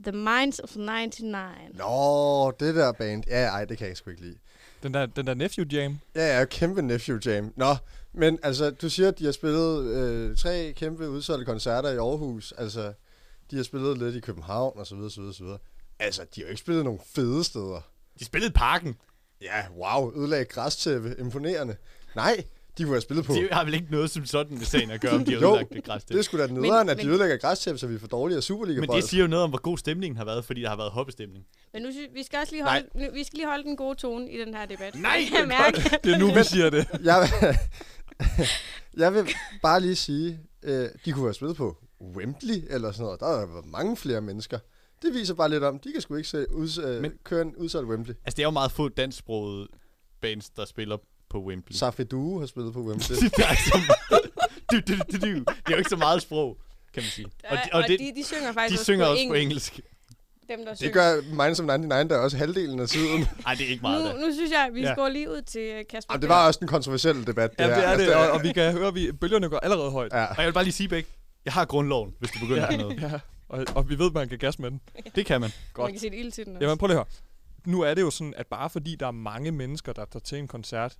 The Minds of 99. Nå, det der band. Ja, ej, det kan jeg sgu ikke lide. Den der, den der Nephew Jam. Ja, ja, kæmpe Nephew Jam. Nå, men altså, du siger, at de har spillet øh, tre kæmpe udsolgte koncerter i Aarhus. Altså, de har spillet lidt i København, og så videre, så videre, så videre. Altså, de har jo ikke spillet nogle fede steder. De spillede i parken. Ja, wow, ødelagde græstæppe. Imponerende. Nej, de kunne have spillet på... Det har vel ikke noget som sådan med sagen at gøre, om de har jo, ødelagt det græs. det er sgu da nederen, at de ødelægger græstæppe, så vi får dårligere superliga Men det siger jo noget om, hvor god stemningen har været, fordi der har været hoppestemning. Men nu, vi skal også lige holde, nu, vi skal lige holde den gode tone i den her debat. Nej, Jeg kan mærke. Det er nu, vi siger det. jeg, jeg vil bare lige sige, øh, de kunne have spillet på Wembley eller sådan noget. Der har været mange flere mennesker. Det viser bare lidt om, de kan sgu ikke se, uds, øh, Men- køre en udsolgt Wembley. Altså, det er jo meget få dansksprogede bands, der spiller på Wembley. Safedu har spillet på Wembley. der er så meget, du, du, du, du. Det er jo ikke så meget sprog, kan man sige. Og, de, og de, de synger faktisk de også, synger på, også engelsk. på engelsk. Dem, der det synger. gør Minds of 99, der er også halvdelen af tiden. Nej, det er ikke meget. Nu, da. nu synes jeg, at vi Ja. ja. går lige ud til øh, Kasper. Jamen, det var også en kontroversiel debat, det Ja, her. det er Altså, det, og, og vi kan høre, at vi, bølgerne går allerede højt. Ja. Og jeg vil bare lige sige, Bæk, jeg har grundloven, hvis du begynder Ja, med noget. ja. Og, og vi ved, at man kan gas med den. Det kan man. Man kan sætte ild til den også. Jamen prøv lige at høre. Nu er det jo sådan, at bare fordi der er mange mennesker, der tager til en koncert,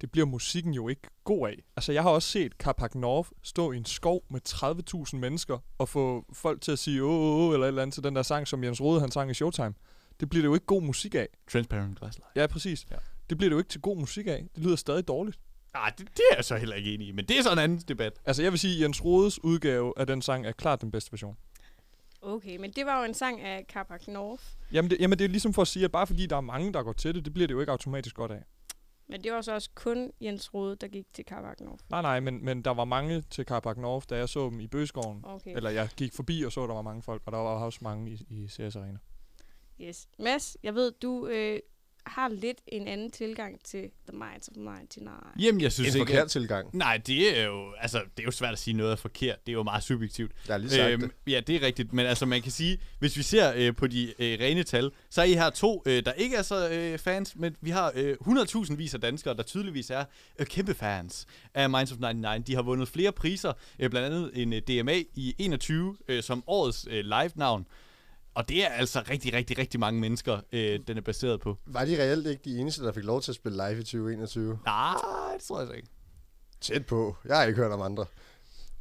det bliver musikken jo ikke god af. Altså, jeg har også set Carpac North stå i en skov med 30.000 mennesker og få folk til at sige åh, åh, åh, eller et eller andet til den der sang, som Jens Rode han sang i Showtime. Det bliver det jo ikke god musik af. Transparent Glass Light. Ja, præcis. Ja. Det bliver det jo ikke til god musik af. Det lyder stadig dårligt. Nej, det, det er jeg så heller ikke enig i, men det er så en anden debat. Altså, jeg vil sige, at Jens Rodes udgave af den sang er klart den bedste version. Okay, men det var jo en sang af Carpac North. Jamen det, jamen, det er ligesom for at sige, at bare fordi der er mange, der går til det, det bliver det jo ikke automatisk godt af. Men det var så også kun Jens Rode, der gik til Carpac North. Nej, nej, men, men der var mange til Carpac North, da jeg så dem i Bøgeskoven. Okay. Eller jeg gik forbi og så, at der var mange folk, og der var også mange i, i CS Arena. Yes. Mads, jeg ved, du øh, har lidt en anden tilgang til The Minds of 99. Jamen, jeg synes En ikke... forkert tilgang. Nej, det er jo, altså, det er jo svært at sige noget er forkert. Det er jo meget subjektivt. Jeg har lige sagt Øhm, det. Ja, det er rigtigt. Men altså, man kan sige, hvis vi ser øh, på de øh, rene tal, så er I her to, øh, der ikke er så øh, fans, men vi har øh, 100.000 vis af danskere, der tydeligvis er øh, kæmpe fans af Minds of 99. De har vundet flere priser, øh, blandt andet en øh, DMA i 21 øh, som årets øh, live-navn. Og det er altså rigtig, rigtig, rigtig mange mennesker, øh, den er baseret på. Var de reelt ikke de eneste, der fik lov til at spille live i 2021? Nej, det tror jeg så ikke. Tæt på. Jeg har ikke hørt om andre.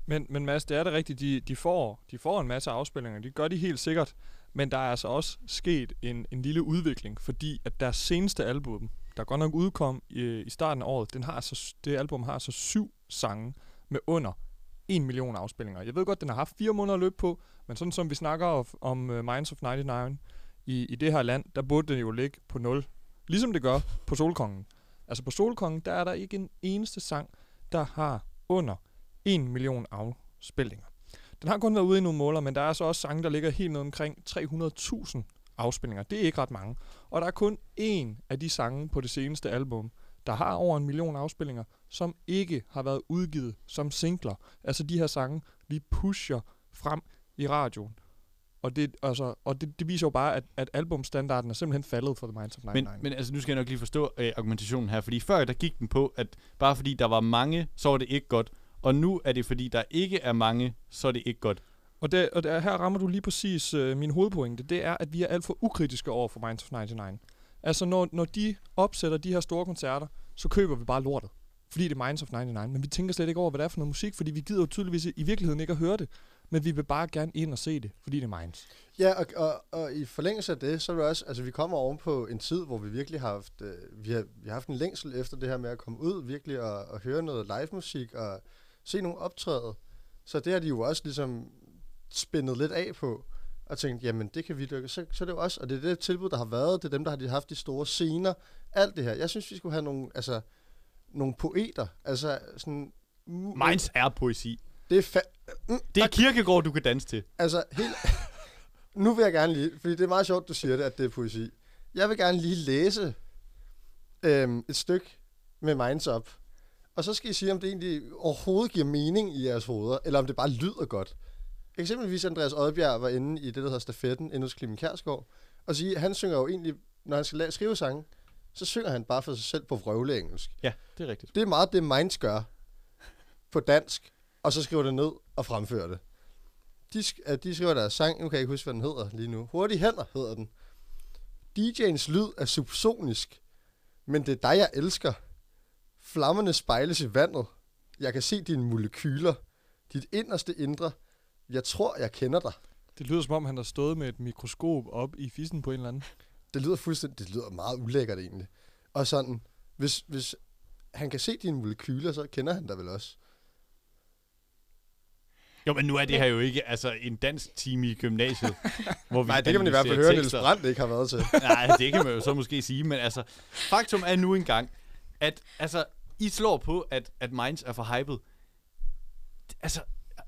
Men, men Mads, det er det rigtigt. De, de, får, de får en masse afspillinger. Det gør de helt sikkert. Men der er altså også sket en, en lille udvikling, fordi at deres seneste album, der godt nok udkom i, i starten af året, den har så, det album har så syv sange med under 1 million afspillinger. Jeg ved godt, den har haft fire måneder at løbe på, men sådan som vi snakker om, om øh, uh, Minds of 99 i, i det her land, der burde den jo ligge på 0. Ligesom det gør på Solkongen. Altså på Solkongen, der er der ikke en eneste sang, der har under 1 million afspilninger. Den har kun været ude i nogle måler, men der er så også sange, der ligger helt ned omkring 300.000 afspilninger. Det er ikke ret mange. Og der er kun én af de sange på det seneste album, der har over en million afspillinger, som ikke har været udgivet som singler. Altså de her sange, vi pusher frem i radioen. Og det, altså, og det, det viser jo bare, at, at albumstandarden er simpelthen faldet for The Minds of 99. Men, men altså, nu skal jeg nok lige forstå øh, argumentationen her, fordi før der gik den på, at bare fordi der var mange, så var det ikke godt. Og nu er det fordi, der ikke er mange, så er det ikke godt. Og, det, og det, her rammer du lige præcis øh, min hovedpointe. Det er, at vi er alt for ukritiske over for Minds of 99. Altså, når, når de opsætter de her store koncerter, så køber vi bare lortet. Fordi det er Minds of 99. Men vi tænker slet ikke over, hvad det er for noget musik, fordi vi gider jo tydeligvis i virkeligheden ikke at høre det. Men vi vil bare gerne ind og se det, fordi det er Minds. Ja, og, og, og i forlængelse af det, så er det også, altså vi kommer oven på en tid, hvor vi virkelig har haft, øh, vi har, vi har haft en længsel efter det her med at komme ud virkelig og, og høre noget live musik og se nogle optræde. Så det har de jo også ligesom spændet lidt af på, og tænkte, jamen det kan vi lykke, så, så er det jo også, og det er det tilbud, der har været, det er dem, der har de haft de store scener, alt det her. Jeg synes, vi skulle have nogle, altså, nogle poeter, altså sådan... Minds er poesi. Det er fa- mm, Det er kirkegård, du kan danse til. Altså, helt... nu vil jeg gerne lige, fordi det er meget sjovt, du siger det, at det er poesi. Jeg vil gerne lige læse øhm, et stykke med Minds Up. Og så skal I sige, om det egentlig overhovedet giver mening i jeres hoveder, eller om det bare lyder godt. Eksempelvis Andreas Oddbjerg var inde i det, der hedder Stafetten, inde hos Clemen Kjærsgaard, og sige, han synger jo egentlig, når han skal skrive sange, så synger han bare for sig selv på vrøvle engelsk. Ja, det er rigtigt. Det er meget det, Minds gør på dansk, og så skriver det ned og fremfører det. De, sk- øh, de skriver deres sang, nu kan jeg ikke huske, hvad den hedder lige nu. Hurtige hænder hedder den. DJ'ens lyd er subsonisk, men det er dig, jeg elsker. Flammerne spejles i vandet. Jeg kan se dine molekyler. Dit inderste indre. Jeg tror, jeg kender dig. Det lyder som om, han har stået med et mikroskop op i fissen på en eller anden. Det lyder fuldstændig, det lyder meget ulækkert egentlig. Og sådan, hvis, hvis han kan se dine molekyler, så kender han dig vel også. Jo, men nu er det her jo ikke altså, en dansk time i gymnasiet. hvor vi Nej, det kan man i hvert fald høre, Niels tekster. Brandt ikke har været til. Nej, det kan man jo så måske sige, men altså, faktum er nu engang, at altså, I slår på, at, at Minds er for hyped. Altså,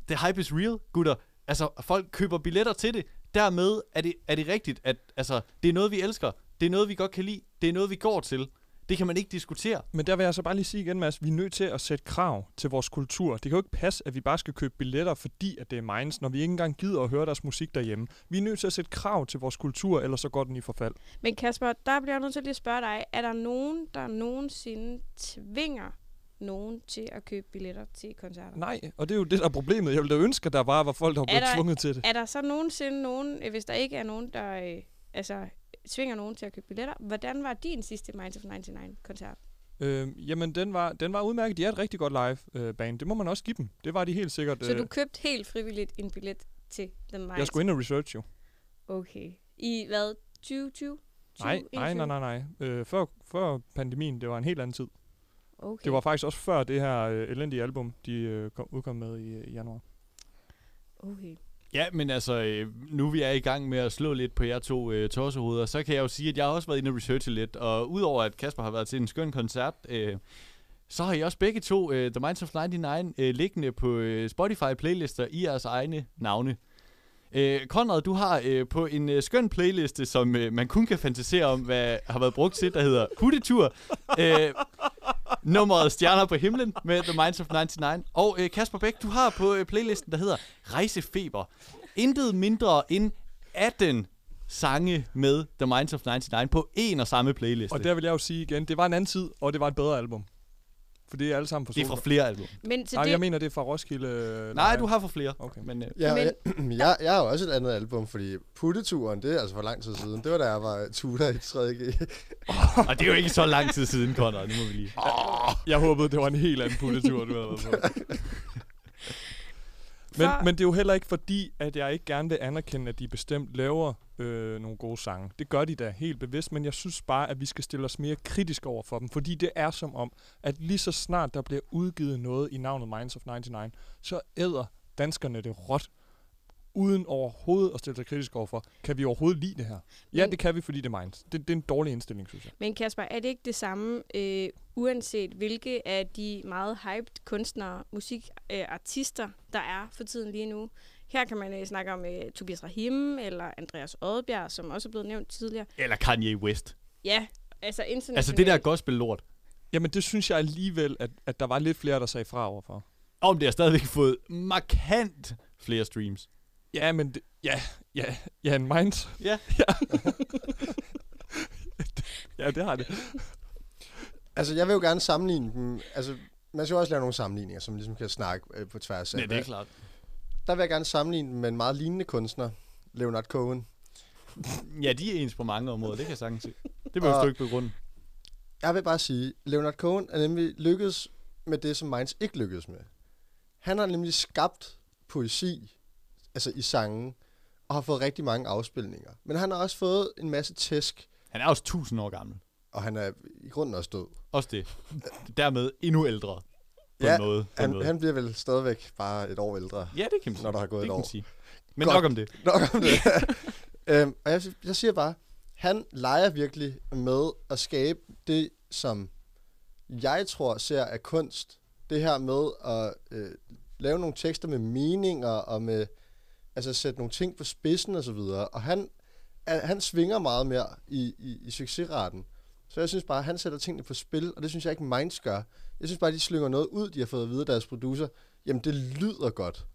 the hype is real, gutter. Altså, folk køber billetter til det. Dermed er det, er det rigtigt, at altså, det er noget, vi elsker. Det er noget, vi godt kan lide. Det er noget, vi går til. Det kan man ikke diskutere. Men der vil jeg så bare lige sige igen, Mads, vi er nødt til at sætte krav til vores kultur. Det kan jo ikke passe, at vi bare skal købe billetter, fordi at det er Minds, når vi ikke engang gider at høre deres musik derhjemme. Vi er nødt til at sætte krav til vores kultur, ellers så går den i forfald. Men Kasper, der bliver jeg nødt til lige at spørge dig, er der nogen, der nogensinde tvinger nogen til at købe billetter til koncerter? Nej, og det er jo det, der er problemet. Jeg ville da ønske, at der bare var folk, der var blevet der, tvunget til det. er der så nogensinde nogen, øh, hvis der ikke er nogen, der øh, altså, tvinger nogen til at købe billetter, hvordan var din sidste Minds of 99-koncert? Øh, jamen, den var, den var udmærket. De er et rigtig godt live-band. det må man også give dem. Det var de helt sikkert. Så øh, du købte helt frivilligt en billet til The Minds? jeg skulle ind og research jo. Okay. I hvad? 2020? Nej, nej, nej, nej, nej. Øh, før, før pandemien, det var en helt anden tid. Okay. Det var faktisk også før det her øh, elendige album, de øh, kom, udkom med i, i januar. Okay. Ja, men altså, øh, nu vi er i gang med at slå lidt på jer to øh, tossehoveder, så kan jeg jo sige, at jeg har også været inde og researche lidt, og udover at Kasper har været til en skøn koncert, øh, så har I også begge to øh, The Minds of 99 øh, liggende på øh, Spotify-playlister i jeres egne navne. Øh, Konrad, du har øh, på en øh, skøn playliste, som øh, man kun kan fantasere om, hvad har været brugt til, der hedder Puttetur. øh, nummeret Stjerner på himlen med The Minds of 99. Og øh, Kasper Bæk, du har på øh, playlisten, der hedder Rejsefeber. Intet mindre end 18 sange med The Minds of 99 på en og samme playliste. Og der vil jeg jo sige igen, det var en anden tid, og det var et bedre album. For det er alle sammen fra Det er fra flere album. Men til Nej, det- jeg mener, det er fra Roskilde. øh, Nej, du har for flere. Okay. Men, øh, Ja, jeg, jeg, jeg har også et andet album, fordi Putteturen, det er altså for lang tid siden. Det var da jeg var tutor i 3G. og det er jo ikke så lang tid siden, Konrad. Nu må vi lige... Jeg håbede, det var en helt anden puttetur, du havde været på. Men, men det er jo heller ikke fordi, at jeg ikke gerne vil anerkende, at de bestemt laver øh, nogle gode sange. Det gør de da helt bevidst, men jeg synes bare, at vi skal stille os mere kritisk over for dem. Fordi det er som om, at lige så snart der bliver udgivet noget i navnet Minds of 99, så æder danskerne det råt, uden overhovedet at stille sig kritisk overfor. Kan vi overhovedet lide det her? Ja, Men- det kan vi, fordi det er Minds. Det, det er en dårlig indstilling, synes jeg. Men Kasper, er det ikke det samme, øh, uanset hvilke af de meget hyped kunstnere, musikartister, øh, der er for tiden lige nu? Her kan man øh, snakke om øh, Tobias Rahim eller Andreas Oddbjerg, som også er blevet nævnt tidligere. Eller Kanye West. Ja, altså internationalt. Altså det der gospel-lort. Jamen, det synes jeg alligevel, at, at der var lidt flere, der sagde fra overfor. Om det har stadigvæk fået markant flere streams. Ja, men det, ja, ja, ja, en Minds. Ja. ja. ja, det har det. Altså, jeg vil jo gerne sammenligne dem. Altså, man skal jo også lave nogle sammenligninger, som ligesom kan snakke øh, på tværs af. Ja, det er klart. Der vil jeg gerne sammenligne dem med en meget lignende kunstner, Leonard Cohen. Ja, de er ens på mange områder, det kan jeg sagtens se. Det behøver du ikke begrunde. Jeg vil bare sige, Leonard Cohen er nemlig lykkedes med det, som Minds ikke lykkedes med. Han har nemlig skabt poesi, altså i sangen, og har fået rigtig mange afspilninger. Men han har også fået en masse tæsk. Han er også 1000 år gammel. Og han er i grunden også død. Også det. Dermed endnu ældre. På ja, en måde. På han, en måde. han bliver vel stadigvæk bare et år ældre. Ja, det kan man sige. Når der har gået Det et år. sige. Men Godt. nok om det. Nok om det. øhm, og jeg, jeg siger bare, han leger virkelig med at skabe det, som jeg tror ser af kunst. Det her med at øh, lave nogle tekster med meninger og med altså sætte nogle ting på spidsen og så videre. Og han, han svinger meget mere i, i, i succesraten. Så jeg synes bare, at han sætter tingene på spil, og det synes jeg ikke Minds gør. Jeg synes bare, at de slynger noget ud, de har fået at vide af deres producer. Jamen, det lyder godt.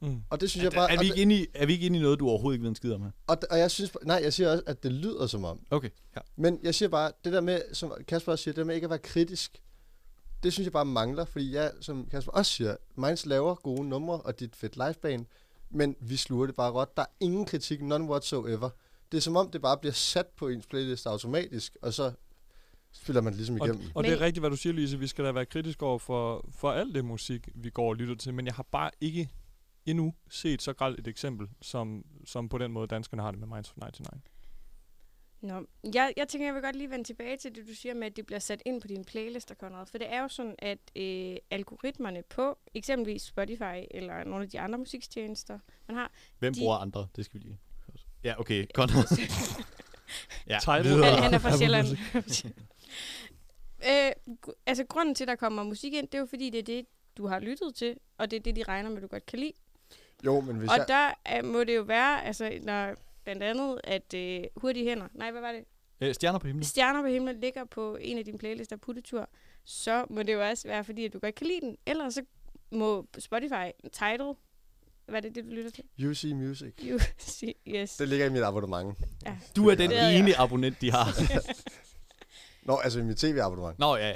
Mm. Og det synes Er, jeg bare... er, vi det- ikke inde i, er vi ikke inde i noget, du overhovedet ikke ved en skid om her? og, og jeg synes, nej, jeg siger også, at det lyder som om. Okay, ja. Men jeg siger bare, det der med, som Kasper også siger, det der med ikke at være kritisk, det synes jeg bare mangler, fordi jeg, som Kasper også siger, Minds laver gode numre, og et fedt liveband, men vi sluger det bare godt. Der er ingen kritik, none whatsoever. Det er som om, det bare bliver sat på ens playlist automatisk, og så spiller man det ligesom Og, igennem. og det er rigtigt, hvad du siger, Lise. Vi skal da være kritiske over for, for alt det musik, vi går og lytter til. Men jeg har bare ikke endnu set så grelt et eksempel, som, som på den måde danskerne har det med Minds of 99. Nå, jeg, jeg tænker, jeg vil godt lige vende tilbage til det, du siger med, at det bliver sat ind på dine playlister, Conrad. For det er jo sådan, at øh, algoritmerne på eksempelvis Spotify eller nogle af de andre musikstjenester, man har... Hvem de, bruger andre? Det skal vi lige... Ja, okay. Conrad. ja. Han, han er fra Sjælland. Øh, altså, grunden til, at der kommer musik ind, det er jo fordi, det er det, du har lyttet til, og det er det, de regner med, du godt kan lide. Jo, men hvis og jeg... der er, må det jo være, altså, når blandt andet, at øh, Hurtige Hænder, nej, hvad var det? Øh, stjerner på himlen. Stjerner på himlen ligger på en af dine playlister, Puttetur, så må det jo også være, fordi at du godt kan lide den. Ellers så må Spotify, Tidal, hvad er det, det du lytter til? UC Music. You see, yes. Det ligger i mit abonnement. Ja. Du er den ene abonnent, de har. Nå, altså i mit tv-abonnement. Nå, ja, ja.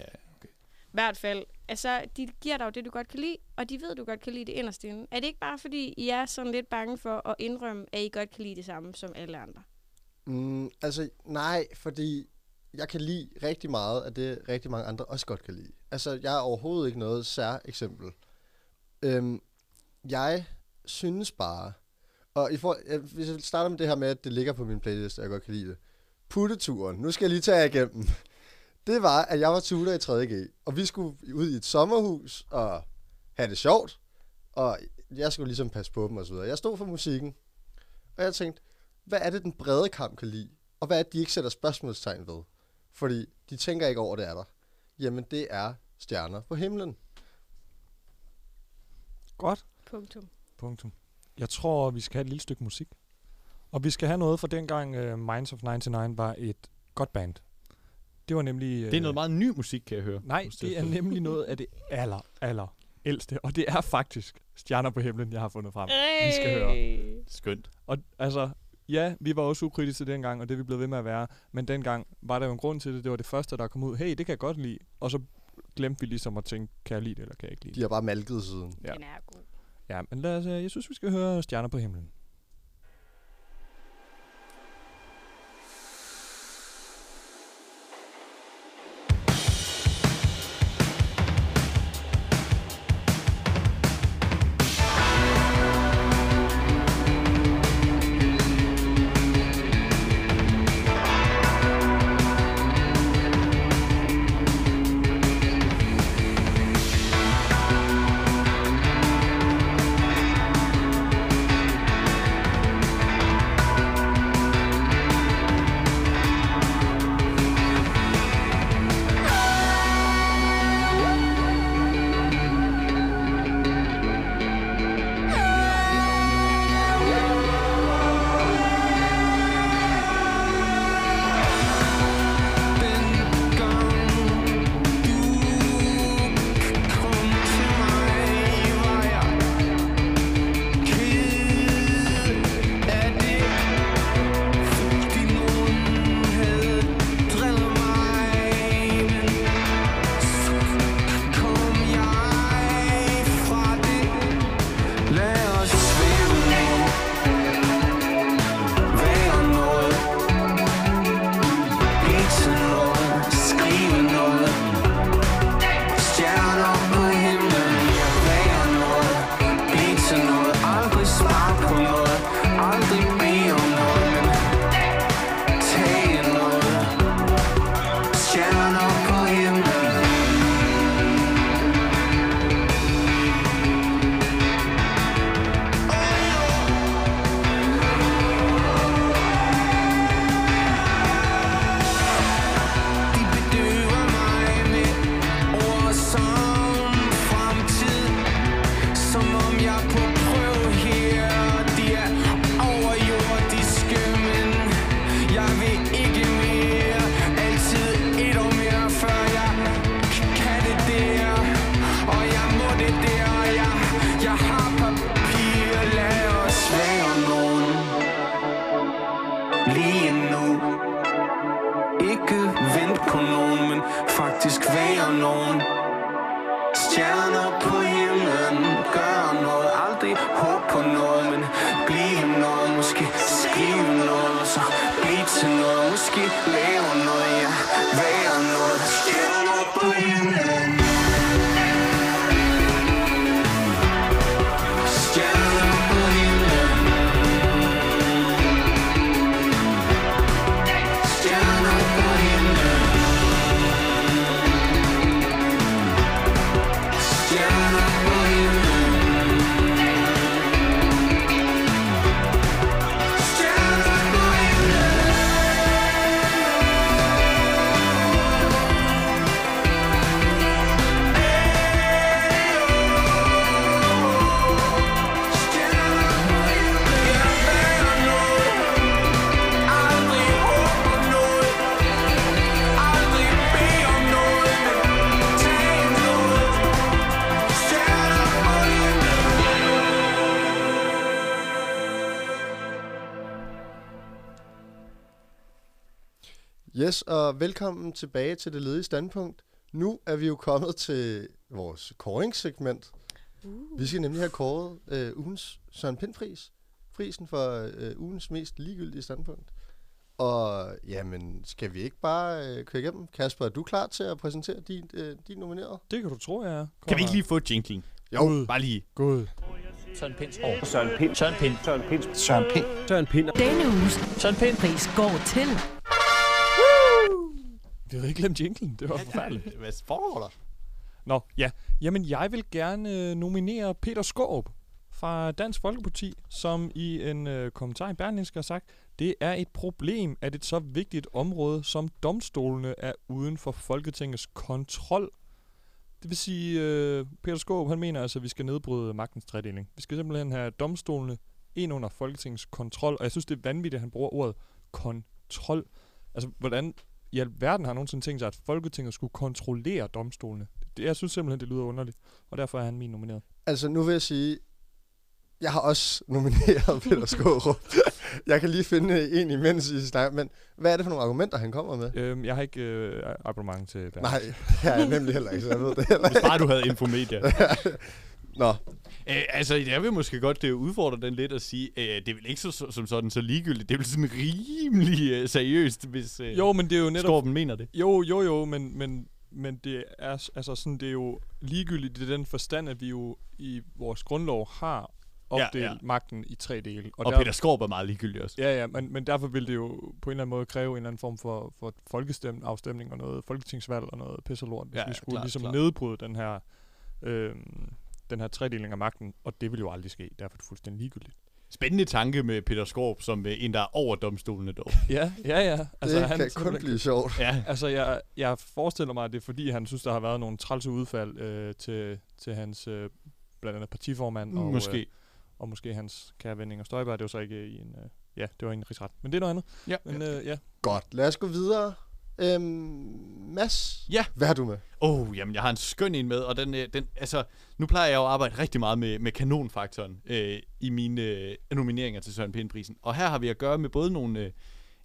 Hvert fald, altså, de giver dig jo det, du godt kan lide, og de ved, du godt kan lide det inderst inde. Er det ikke bare, fordi I er sådan lidt bange for at indrømme, at I godt kan lide det samme som alle andre? Mm, altså, nej, fordi jeg kan lide rigtig meget af det, rigtig mange andre også godt kan lide. Altså, jeg er overhovedet ikke noget sær eksempel. Øhm, jeg synes bare, og i for, jeg, hvis jeg starter med det her med, at det ligger på min playlist, og jeg godt kan lide det. Putteturen, nu skal jeg lige tage jer igennem. Det var, at jeg var tutor i 3.G, og vi skulle ud i et sommerhus og have det sjovt, og jeg skulle ligesom passe på dem og så videre. Jeg stod for musikken, og jeg tænkte, hvad er det, den brede kamp kan lide? Og hvad er det, de ikke sætter spørgsmålstegn ved? Fordi de tænker ikke over, det er der. Jamen, det er stjerner på himlen. Godt. Punktum. Punktum. Jeg tror, vi skal have et lille stykke musik. Og vi skal have noget fra dengang uh, Minds of 99 var et godt band. Det var nemlig... Det er noget meget ny musik, kan jeg høre. Nej, det er nemlig noget af det aller, aller ældste. Og det er faktisk Stjerner på himlen, jeg har fundet frem. Vi skal høre. Skønt. Og altså, ja, vi var også ukritiske dengang, og det er vi blevet ved med at være. Men dengang var der jo en grund til det. Det var det første, der kom ud. Hey, det kan jeg godt lide. Og så glemte vi ligesom at tænke, kan jeg lide det, eller kan jeg ikke lide De har bare malket siden. Ja. Den er god. Ja, men lad os, øh, jeg synes, vi skal høre Stjerner på himlen. Yes, og velkommen tilbage til det ledige standpunkt. Nu er vi jo kommet til vores koringssegment. Uh. Vi skal nemlig have kåret øh, ugens Søren Pind-pris. Prisen for øh, ugens mest ligegyldige standpunkt. Og jamen, skal vi ikke bare øh, køre igennem? Kasper, er du klar til at præsentere din, øh, din nomineret? Det kan du tro, jeg er. Kan vi ikke lige få jingling? Jo. Bare lige. God. Søren Pinds år. Søren Pind. Søren Pind. Søren Pind. Søren Pind. Søren Pind. Denne uges Søren Pind pris går til... Vi havde ikke glemt jinglen. Det var forfærdeligt. Hvad foregår der? Nå, ja. Jamen, jeg vil gerne øh, nominere Peter Skåb fra Dansk Folkeparti, som i en øh, kommentar i Berlingske har sagt, det er et problem, at et så vigtigt område som domstolene er uden for Folketingets kontrol. Det vil sige, øh, Peter Skåb, han mener altså, at vi skal nedbryde magtens tredeling. Vi skal simpelthen have domstolene ind under Folketingets kontrol, og jeg synes, det er vanvittigt, at han bruger ordet kontrol. Altså, hvordan i alverden har nogensinde tænkt sig, at Folketinget skulle kontrollere domstolene? Det, jeg synes simpelthen, det lyder underligt, og derfor er han min nomineret. Altså, nu vil jeg sige, jeg har også nomineret Peter Skårup. jeg kan lige finde en imens i snak, men hvad er det for nogle argumenter, han kommer med? Øhm, jeg har ikke øh, abonnement til. Nej, det har jeg nemlig heller ikke, så jeg ved det heller Hvis bare du havde Infomedia. Nå. Øh, altså, jeg vil måske godt det udfordre den lidt og sige, øh, det er vel ikke så, som sådan så ligegyldigt. Det er vel sådan rimelig øh, seriøst, hvis øh, Jo, men det er jo netop... Skorpen mener det. Jo, jo, jo, men, men, men det er altså sådan, det er jo ligegyldigt i den forstand, at vi jo i vores grundlov har opdelt Ja, ja, magten i tre dele. Og Peter Skaarup er meget ligegyldig også. Ja, ja, men, men derfor vil det jo på en eller anden måde kræve en eller anden form for, for folkestem afstemning og noget folketingsvalg og noget pisselort, hvis Ja, ja, vi skulle klart, ligesom klart. nedbryde den her, øh, den her tredeling af magten, og det vil jo aldrig ske. Derfor er det fuldstændig ligegyldigt. Spændende tanke med Peter Skaarup som øh, en, der er over domstolene dog. Ja, ja, ja. Det kan kun blive sjovt. Ja. Altså, jeg, jeg forestiller mig, at det er fordi, han synes, der har været nogle trælse udfald øh, til, til hans øh, blandt andet partiformand. Og, Måske. Øh, og måske hans kære ven Inger Støjberg. Det var så ikke i en... Øh, ja, det var i en rigsret. Men det er noget andet. Ja. Men øh, ja. Godt, lad os gå videre. Øhm, Mads, Ja. hvad har du med? Oh, jamen jeg har en skøn en med, og den, øh, den, altså, nu plejer jeg jo at arbejde rigtig meget med, med kanonfaktoren øh, i mine øh, nomineringer til Søren Pind-prisen. Og her har vi at gøre med både nogle, øh,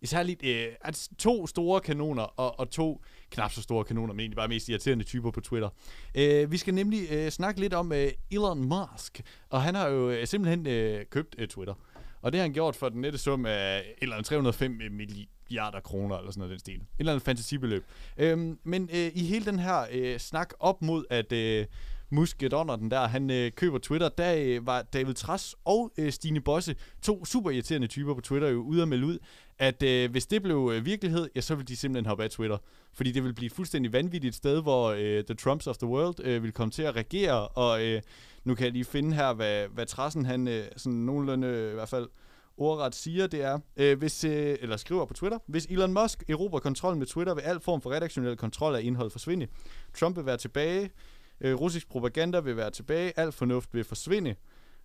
særligt øh, altså, to store kanoner og, og to knap så store kanoner, men egentlig bare mest irriterende typer på Twitter. Øh, vi skal nemlig øh, snakke lidt om øh, Elon Musk, og han har jo øh, simpelthen øh, købt øh, Twitter. Og det har han gjort for den nette sum af eller andet 305 milliarder kroner, eller sådan noget den stil. Et eller andet fantasibeløb. Øhm, men øh, i hele den her øh, snak op mod, at øh, Musk Donner, den der, han øh, køber Twitter, der øh, var David Tras og øh, Stine Bosse, to super irriterende typer på Twitter, jo ude at melde ud, at øh, hvis det blev øh, virkelighed, ja, så ville de simpelthen hoppe af Twitter. Fordi det ville blive et fuldstændig vanvittigt sted, hvor øh, The Trumps of the World øh, ville komme til at regere, og øh, nu kan jeg lige finde her, hvad, hvad Trassen, han øh, sådan nogenlunde øh, i hvert fald ordret siger, det er, øh, hvis, øh, eller skriver på Twitter, hvis Elon Musk erobrer kontrollen med Twitter, vil al form for redaktionel kontrol af indhold forsvinde. Trump vil være tilbage, øh, russisk propaganda vil være tilbage, al fornuft vil forsvinde.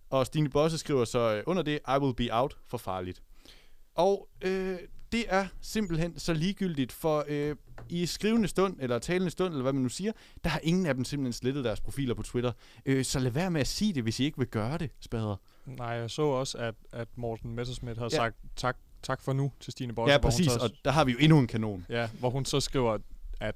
Og Stine Bosse skriver så øh, under det, I will be out for farligt. Og øh, det er simpelthen så ligegyldigt, for øh, i skrivende stund, eller talende stund, eller hvad man nu siger, der har ingen af dem simpelthen slettet deres profiler på Twitter. Øh, så lad være med at sige det, hvis I ikke vil gøre det, spader. Nej, jeg så også, at, at Morten Messerschmidt havde Ja. ja. sagt tak, tak for nu til Stine Bosse. Ja, præcis, så- og der har vi jo endnu en kanon. Ja, hvor hun så skriver, at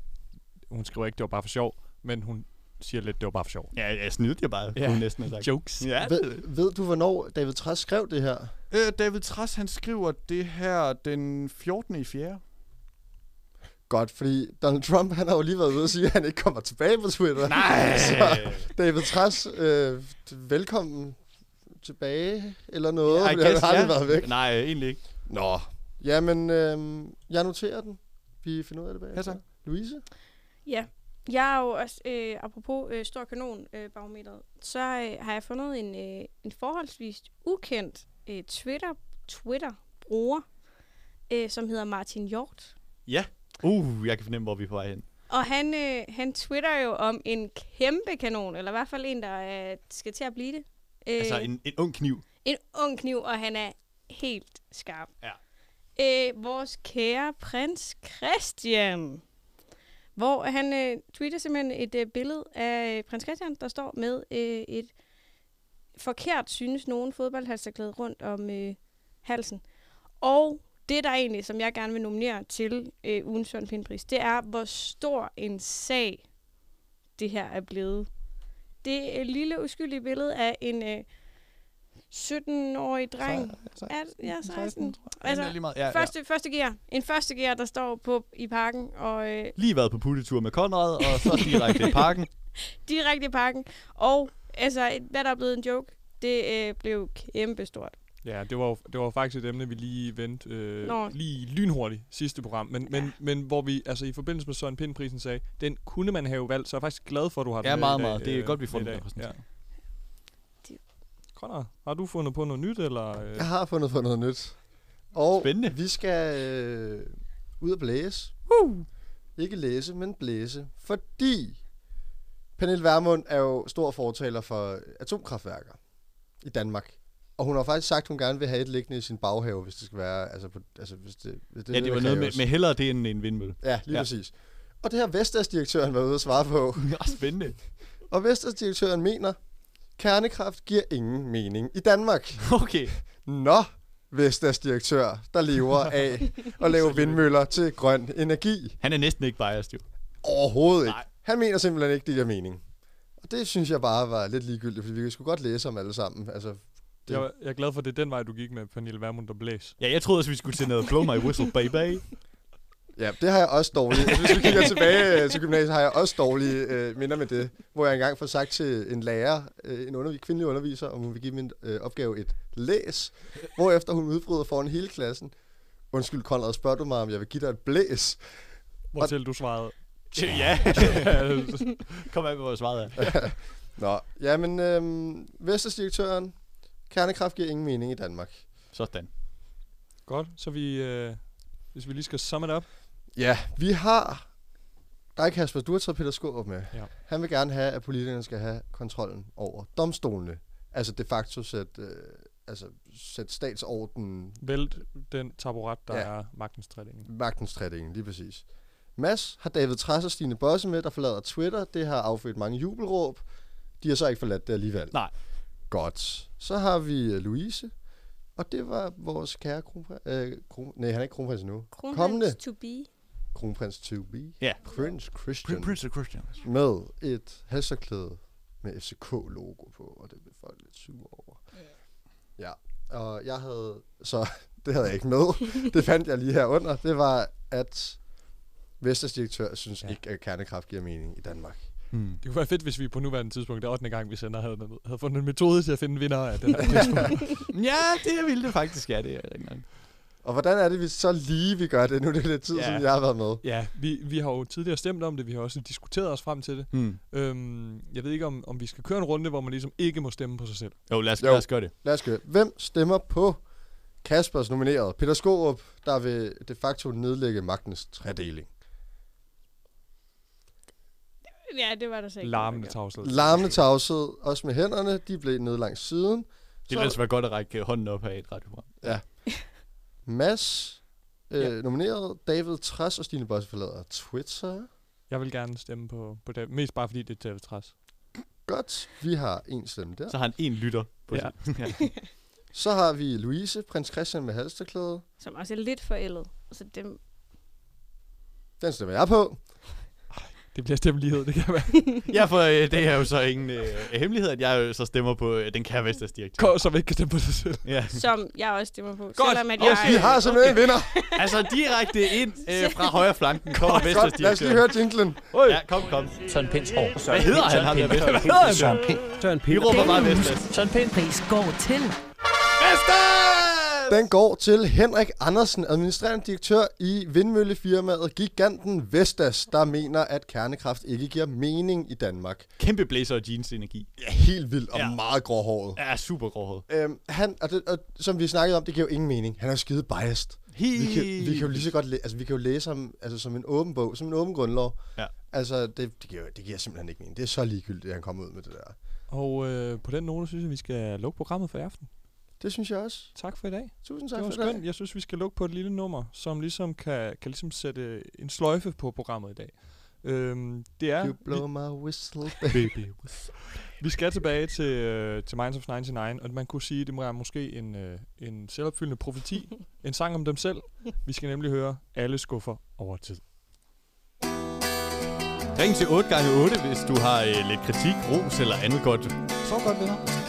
hun skriver ikke, det var bare for sjov, men hun siger lidt, det var bare for sjov. Ja, jeg snydde jeg bare, kunne hun næsten have sagt. Jokes. Ja, Ved, ved du, hvornår David Trask skrev det her? Øh, David Trass, han skriver det her den 14. i 4. Godt, fordi Donald Trump, han har jo lige været ude og sige, at han ikke kommer tilbage på Twitter. Nej! Så David Trask, øh, velkommen tilbage, eller noget, I ja, guess, har aldrig ja. været væk. Nej, egentlig ikke. Nå. Jamen, øh, jeg noterer den. Vi finder ud af det bagefter. Ja, tak. Louise? Ja, jeg er jo også, øh, apropos øh, stor kanon øh, barometeret, så øh, har jeg fundet en, øh, en forholdsvis ukendt øh, Twitter, Twitter-bruger, øh, som hedder Martin Hjort. Ja. Uh, jeg kan fornemme, hvor vi er på vej hen. Og han, øh, han twitter jo om en kæmpe kanon, eller i hvert fald en, der øh, skal til at blive det. Øh, Altså en, en ung kniv. en ung kniv, og han er helt skarp. Ja. Øh, vores kære prins Christian, hvor han øh, tweeter simpelthen et øh, billede af øh, prins Christian, der står med øh, et forkert, synes nogen, fodboldhalsterklæde rundt om øh, halsen. Og det, der egentlig, som jeg gerne vil nominere til øh, ugens Søren Pindpris, det er, hvor stor en sag det her er blevet. Det er et lille uskyldige billede af en øh, 17-årig dreng. Er, ja, 16. Altså, det er lige meget. Ja, ja. første, første gear. En første gear, der står på i parken, og øh, Lige været på puttetur med Konrad, og så direkte i parken. direkte i parken. Og altså, hvad der er blevet en joke, det øh, blev kæmpestort. Ja, det var, jo- det var faktisk et emne, vi lige vendte øh, Nå. lige lynhurtigt sidste program. Men, men, Ja. men hvor vi altså i forbindelse med Søren Pind-prisen sagde, den kunne man have valgt, så er jeg faktisk glad for, at du har den Ja, med meget, dag, meget. Det er øh, godt, vi får den dag. Ja. Conrad, har du fundet på noget nyt, eller? Øh? Jeg har fundet på noget nyt. Og Spændende. vi skal øh, ud og blæse. Woo! Ikke læse, men blæse. Fordi Pernille Vermund er jo stor fortaler for atomkraftværker i Danmark. Og hun har faktisk sagt, at hun gerne vil have et liggende i sin baghave, hvis det skal være... Altså, på, altså hvis det, hvis Ja, det var noget med, med hellere det end en vindmølle. Ja, lige Ja. præcis. Og det har Vestas-direktøren været ude at svare på. Ja, spændende. Og Vestas-direktøren mener, kernekraft giver ingen mening i Danmark. Okay. Nå, Vestas-direktør, der lever af at lave vindmøller til grøn energi. Han er næsten ikke biased, jo. Overhovedet ikke. Nej. Han mener simpelthen ikke, det giver mening. Og det synes jeg bare var lidt ligegyldigt, fordi vi sgu godt læse om alle sammen. Altså, det, Jeg, jeg er glad for, at det er den vej, du gik med Pernille Vermund og Blæs. Ja, jeg troede også, vi skulle til noget Blow My Whistle, baby. Ja, det har jeg også dårlige. Altså, hvis vi kigger tilbage øh, til gymnasiet, har jeg også dårlige øh, minder med det. Hvor jeg engang får sagt til en lærer, øh, en undervis- kvindelig underviser, om hun vil give min øh, opgave et læs. Hvorefter hun udbryder foran hele klassen. Undskyld, Konrad, spørger du mig, om jeg vil give dig et blæs? Hvortil du svarede. ja. Kom af med, hvor svaret er. Nå, jamen, øh, Vestas-direktøren, kernekraft giver ingen mening i Danmark. Sådan. Godt, så vi, øh, hvis vi lige skal sum it up. Ja, vi har... Dig, Kasper, du har taget Peter Skårup med. Ja. Han vil gerne have, at politikerne skal have kontrollen over domstolene. Altså de facto sætte, øh, altså, sætte statsorden, Vælt den taburet, der Ja. er magtens tredeling. magtens tredeling, lige præcis. Mads har David Træs og Stine Bosse med, der forlader Twitter. Det har affødt mange jubelråb. De har så ikke forladt det alligevel. Nej. Godt. Så har vi øh, Louise. Og det var vores kære kronprins... Øh, kron, nej, han er ikke kronprins endnu. Kommende to be. kronprins to be. Ja. Prince Christian. Prince Christian. med et halserklæde med FCK-logo på, og det blev folk lidt sure over. Ja, og jeg havde, så det havde jeg ikke med, det fandt jeg lige her under, det var, at Vestas direktør synes ja. ikke, at kernekraft giver mening i Danmark. Hmm. Det kunne være fedt, hvis vi på nuværende tidspunkt, det er 8. gang, vi sender, havde, havde fundet en metode til at finde vinder af den her. Ja, det ville det faktisk, ja, det er ikke engang. Og hvordan er det, vi så lige vi gør det? Nu er det lidt tid, Ja. siden jeg har været med. Ja, vi, vi har jo tidligere stemt om det, vi har også diskuteret os frem til det. Hmm. Øhm, jeg ved ikke, om, om vi skal køre en runde, hvor man ligesom ikke må stemme på sig selv. Jo, lad os, Jo. lad os gøre det. Lad os gøre. Hvem stemmer på Kaspers nomineret? Peter Skorup, der vil de facto nedlægge magtens tredeling. Ja, det var der så ikke. Larmende tavshed. Larmende tavshed, også med hænderne, de blev ned langs siden. Det ville altså være godt at række hånden op her i et radioprogram. Ja. Mads, øh, ja. nomineret. David Træs og Stine Bosse forlader Twitter. Jeg vil gerne stemme på, på det, mest bare fordi det er David Træs. Godt, vi har en stemme der. Så har han en lytter på Ja. ja. Så har vi Louise, prins Christian med halsterklæde. Som også er lidt forældet. Så dem... Den stemmer jeg på. Det bliver stemmelighed, det kan være. ja, for øh, det er jo så ingen øh, hemmelighed, at jeg jo så stemmer på øh, den kære Vestas direktør. Kom, som ikke kan stemme på sig selv. Ja. Som jeg også stemmer på. Godt. Selvom at Og jeg... vi har simpelthen en vinder. altså direkte ind øh, fra højre flanken kommer Godt, Vestas godt. Lad os lige høre jinglen. Ja, kom, kom. Søren Pinds hår. Hvad hedder han, Vestas? Hvad hedder han? Søren Pind. Søren Vi råber bare Vestas. Søren Pind pris går til. Den går til Henrik Andersen, administrerende direktør i vindmøllefirmaet Giganten Vestas, der mener, at kernekraft ikke giver mening i Danmark. Kæmpe blazer og jeans energi. Ja, helt vildt og Ja. meget gråhåret. Ja, super gråhåret. Øhm, han, og, det, og som vi snakkede om, det giver jo ingen mening. Han er skide biased. Helt Vi kan, vi kan jo lige så godt læ- altså, vi kan jo læse ham altså, som en åben bog, som en åben grundlov. Ja. Altså, det, det, giver, det giver simpelthen ikke mening. Det er så ligegyldigt, at han kommer ud med det der. Og øh, på den note synes jeg, vi skal lukke programmet for i aften. Det synes jeg også. Tak for i dag. Tusind tak det var for dag. skønt. Jeg synes, vi skal lukke på et lille nummer, som ligesom kan, kan ligesom sætte en sløjfe på programmet i dag. Øhm, det er... You blow my whistle, Baby. Vi skal tilbage til, øh, til Minds of 99, og man kunne sige, det må være måske en, øh, en selvopfyldende profeti. en sang om dem selv. Vi skal nemlig høre Alle skuffer over tid. Ring til 8 gange 8 hvis du har øh, lidt kritik, ros eller andet godt. Så godt, venner.